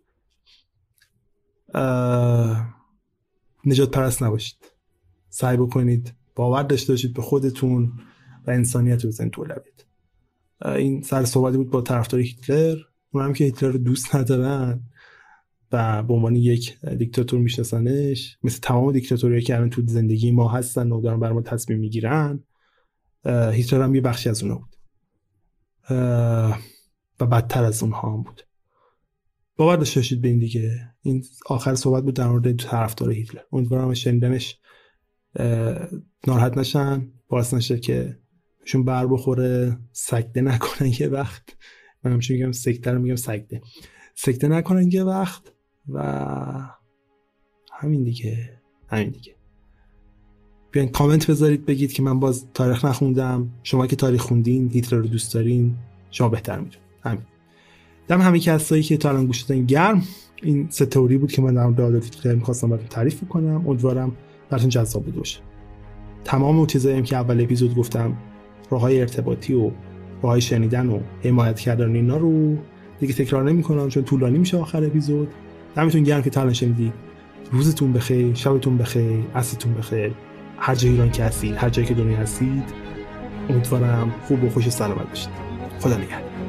نجات پرست نباشید. سعی بکنید باور داشته باشید به خودتون و انسانیت رو بزنید تو این سر صحبتی بود با طرفدار هیتلر. اون هم که هیتلر رو دوست ندارن و به عنوان یک دیکتاتور میشناسنش مثل تمام دیکتاتوری که الان تو زندگی ما هستن و دارن بر ما تصمیم می‌گیرن هیتلر هم یه بخشی از اونها بود. و بدتر از اونها هم بود. باور داشته باشید به این دیگه. این آخر صحبت بود در مورد طرفدار هیتلر. امیدوارم شنیدنش ناراحت نشن. باعث نشه که شون بر بخوره. سکته نکنن یه وقت. من همچون میگم سکته رو میگم سکته سکته نکنن یه وقت و همین دیگه. همین دیگه. بیاین کامنت بذارید بگید که من باز تاریخ نخوندم. شما که تاریخ خوندین هیتلر رو دوست دارین شما بهتر میدون همین. دم همه کسایی که تا الان گوش دادن گرم. این سه تئوری بود که من در مورد هیتلر می‌خواستم براتون تعریف کنم امیدوارم براتون جذاب بود باشه. تمام چیزایی که اول اپیزود گفتم راه های ارتباطی و راه های شنیدن و حمایت کردن اینا رو دیگه تکرار نمی‌کنم چون طولانی میشه آخر اپیزود. دمتون گرم که تا شنیدید. روزتون بخیر شبتون بخیر عصرتون بخیر. هر جای ایران که هستید هر جایی که دنیا هستید امیدوارم خوب و خوش و سلامت باشید. خدا نگهدار.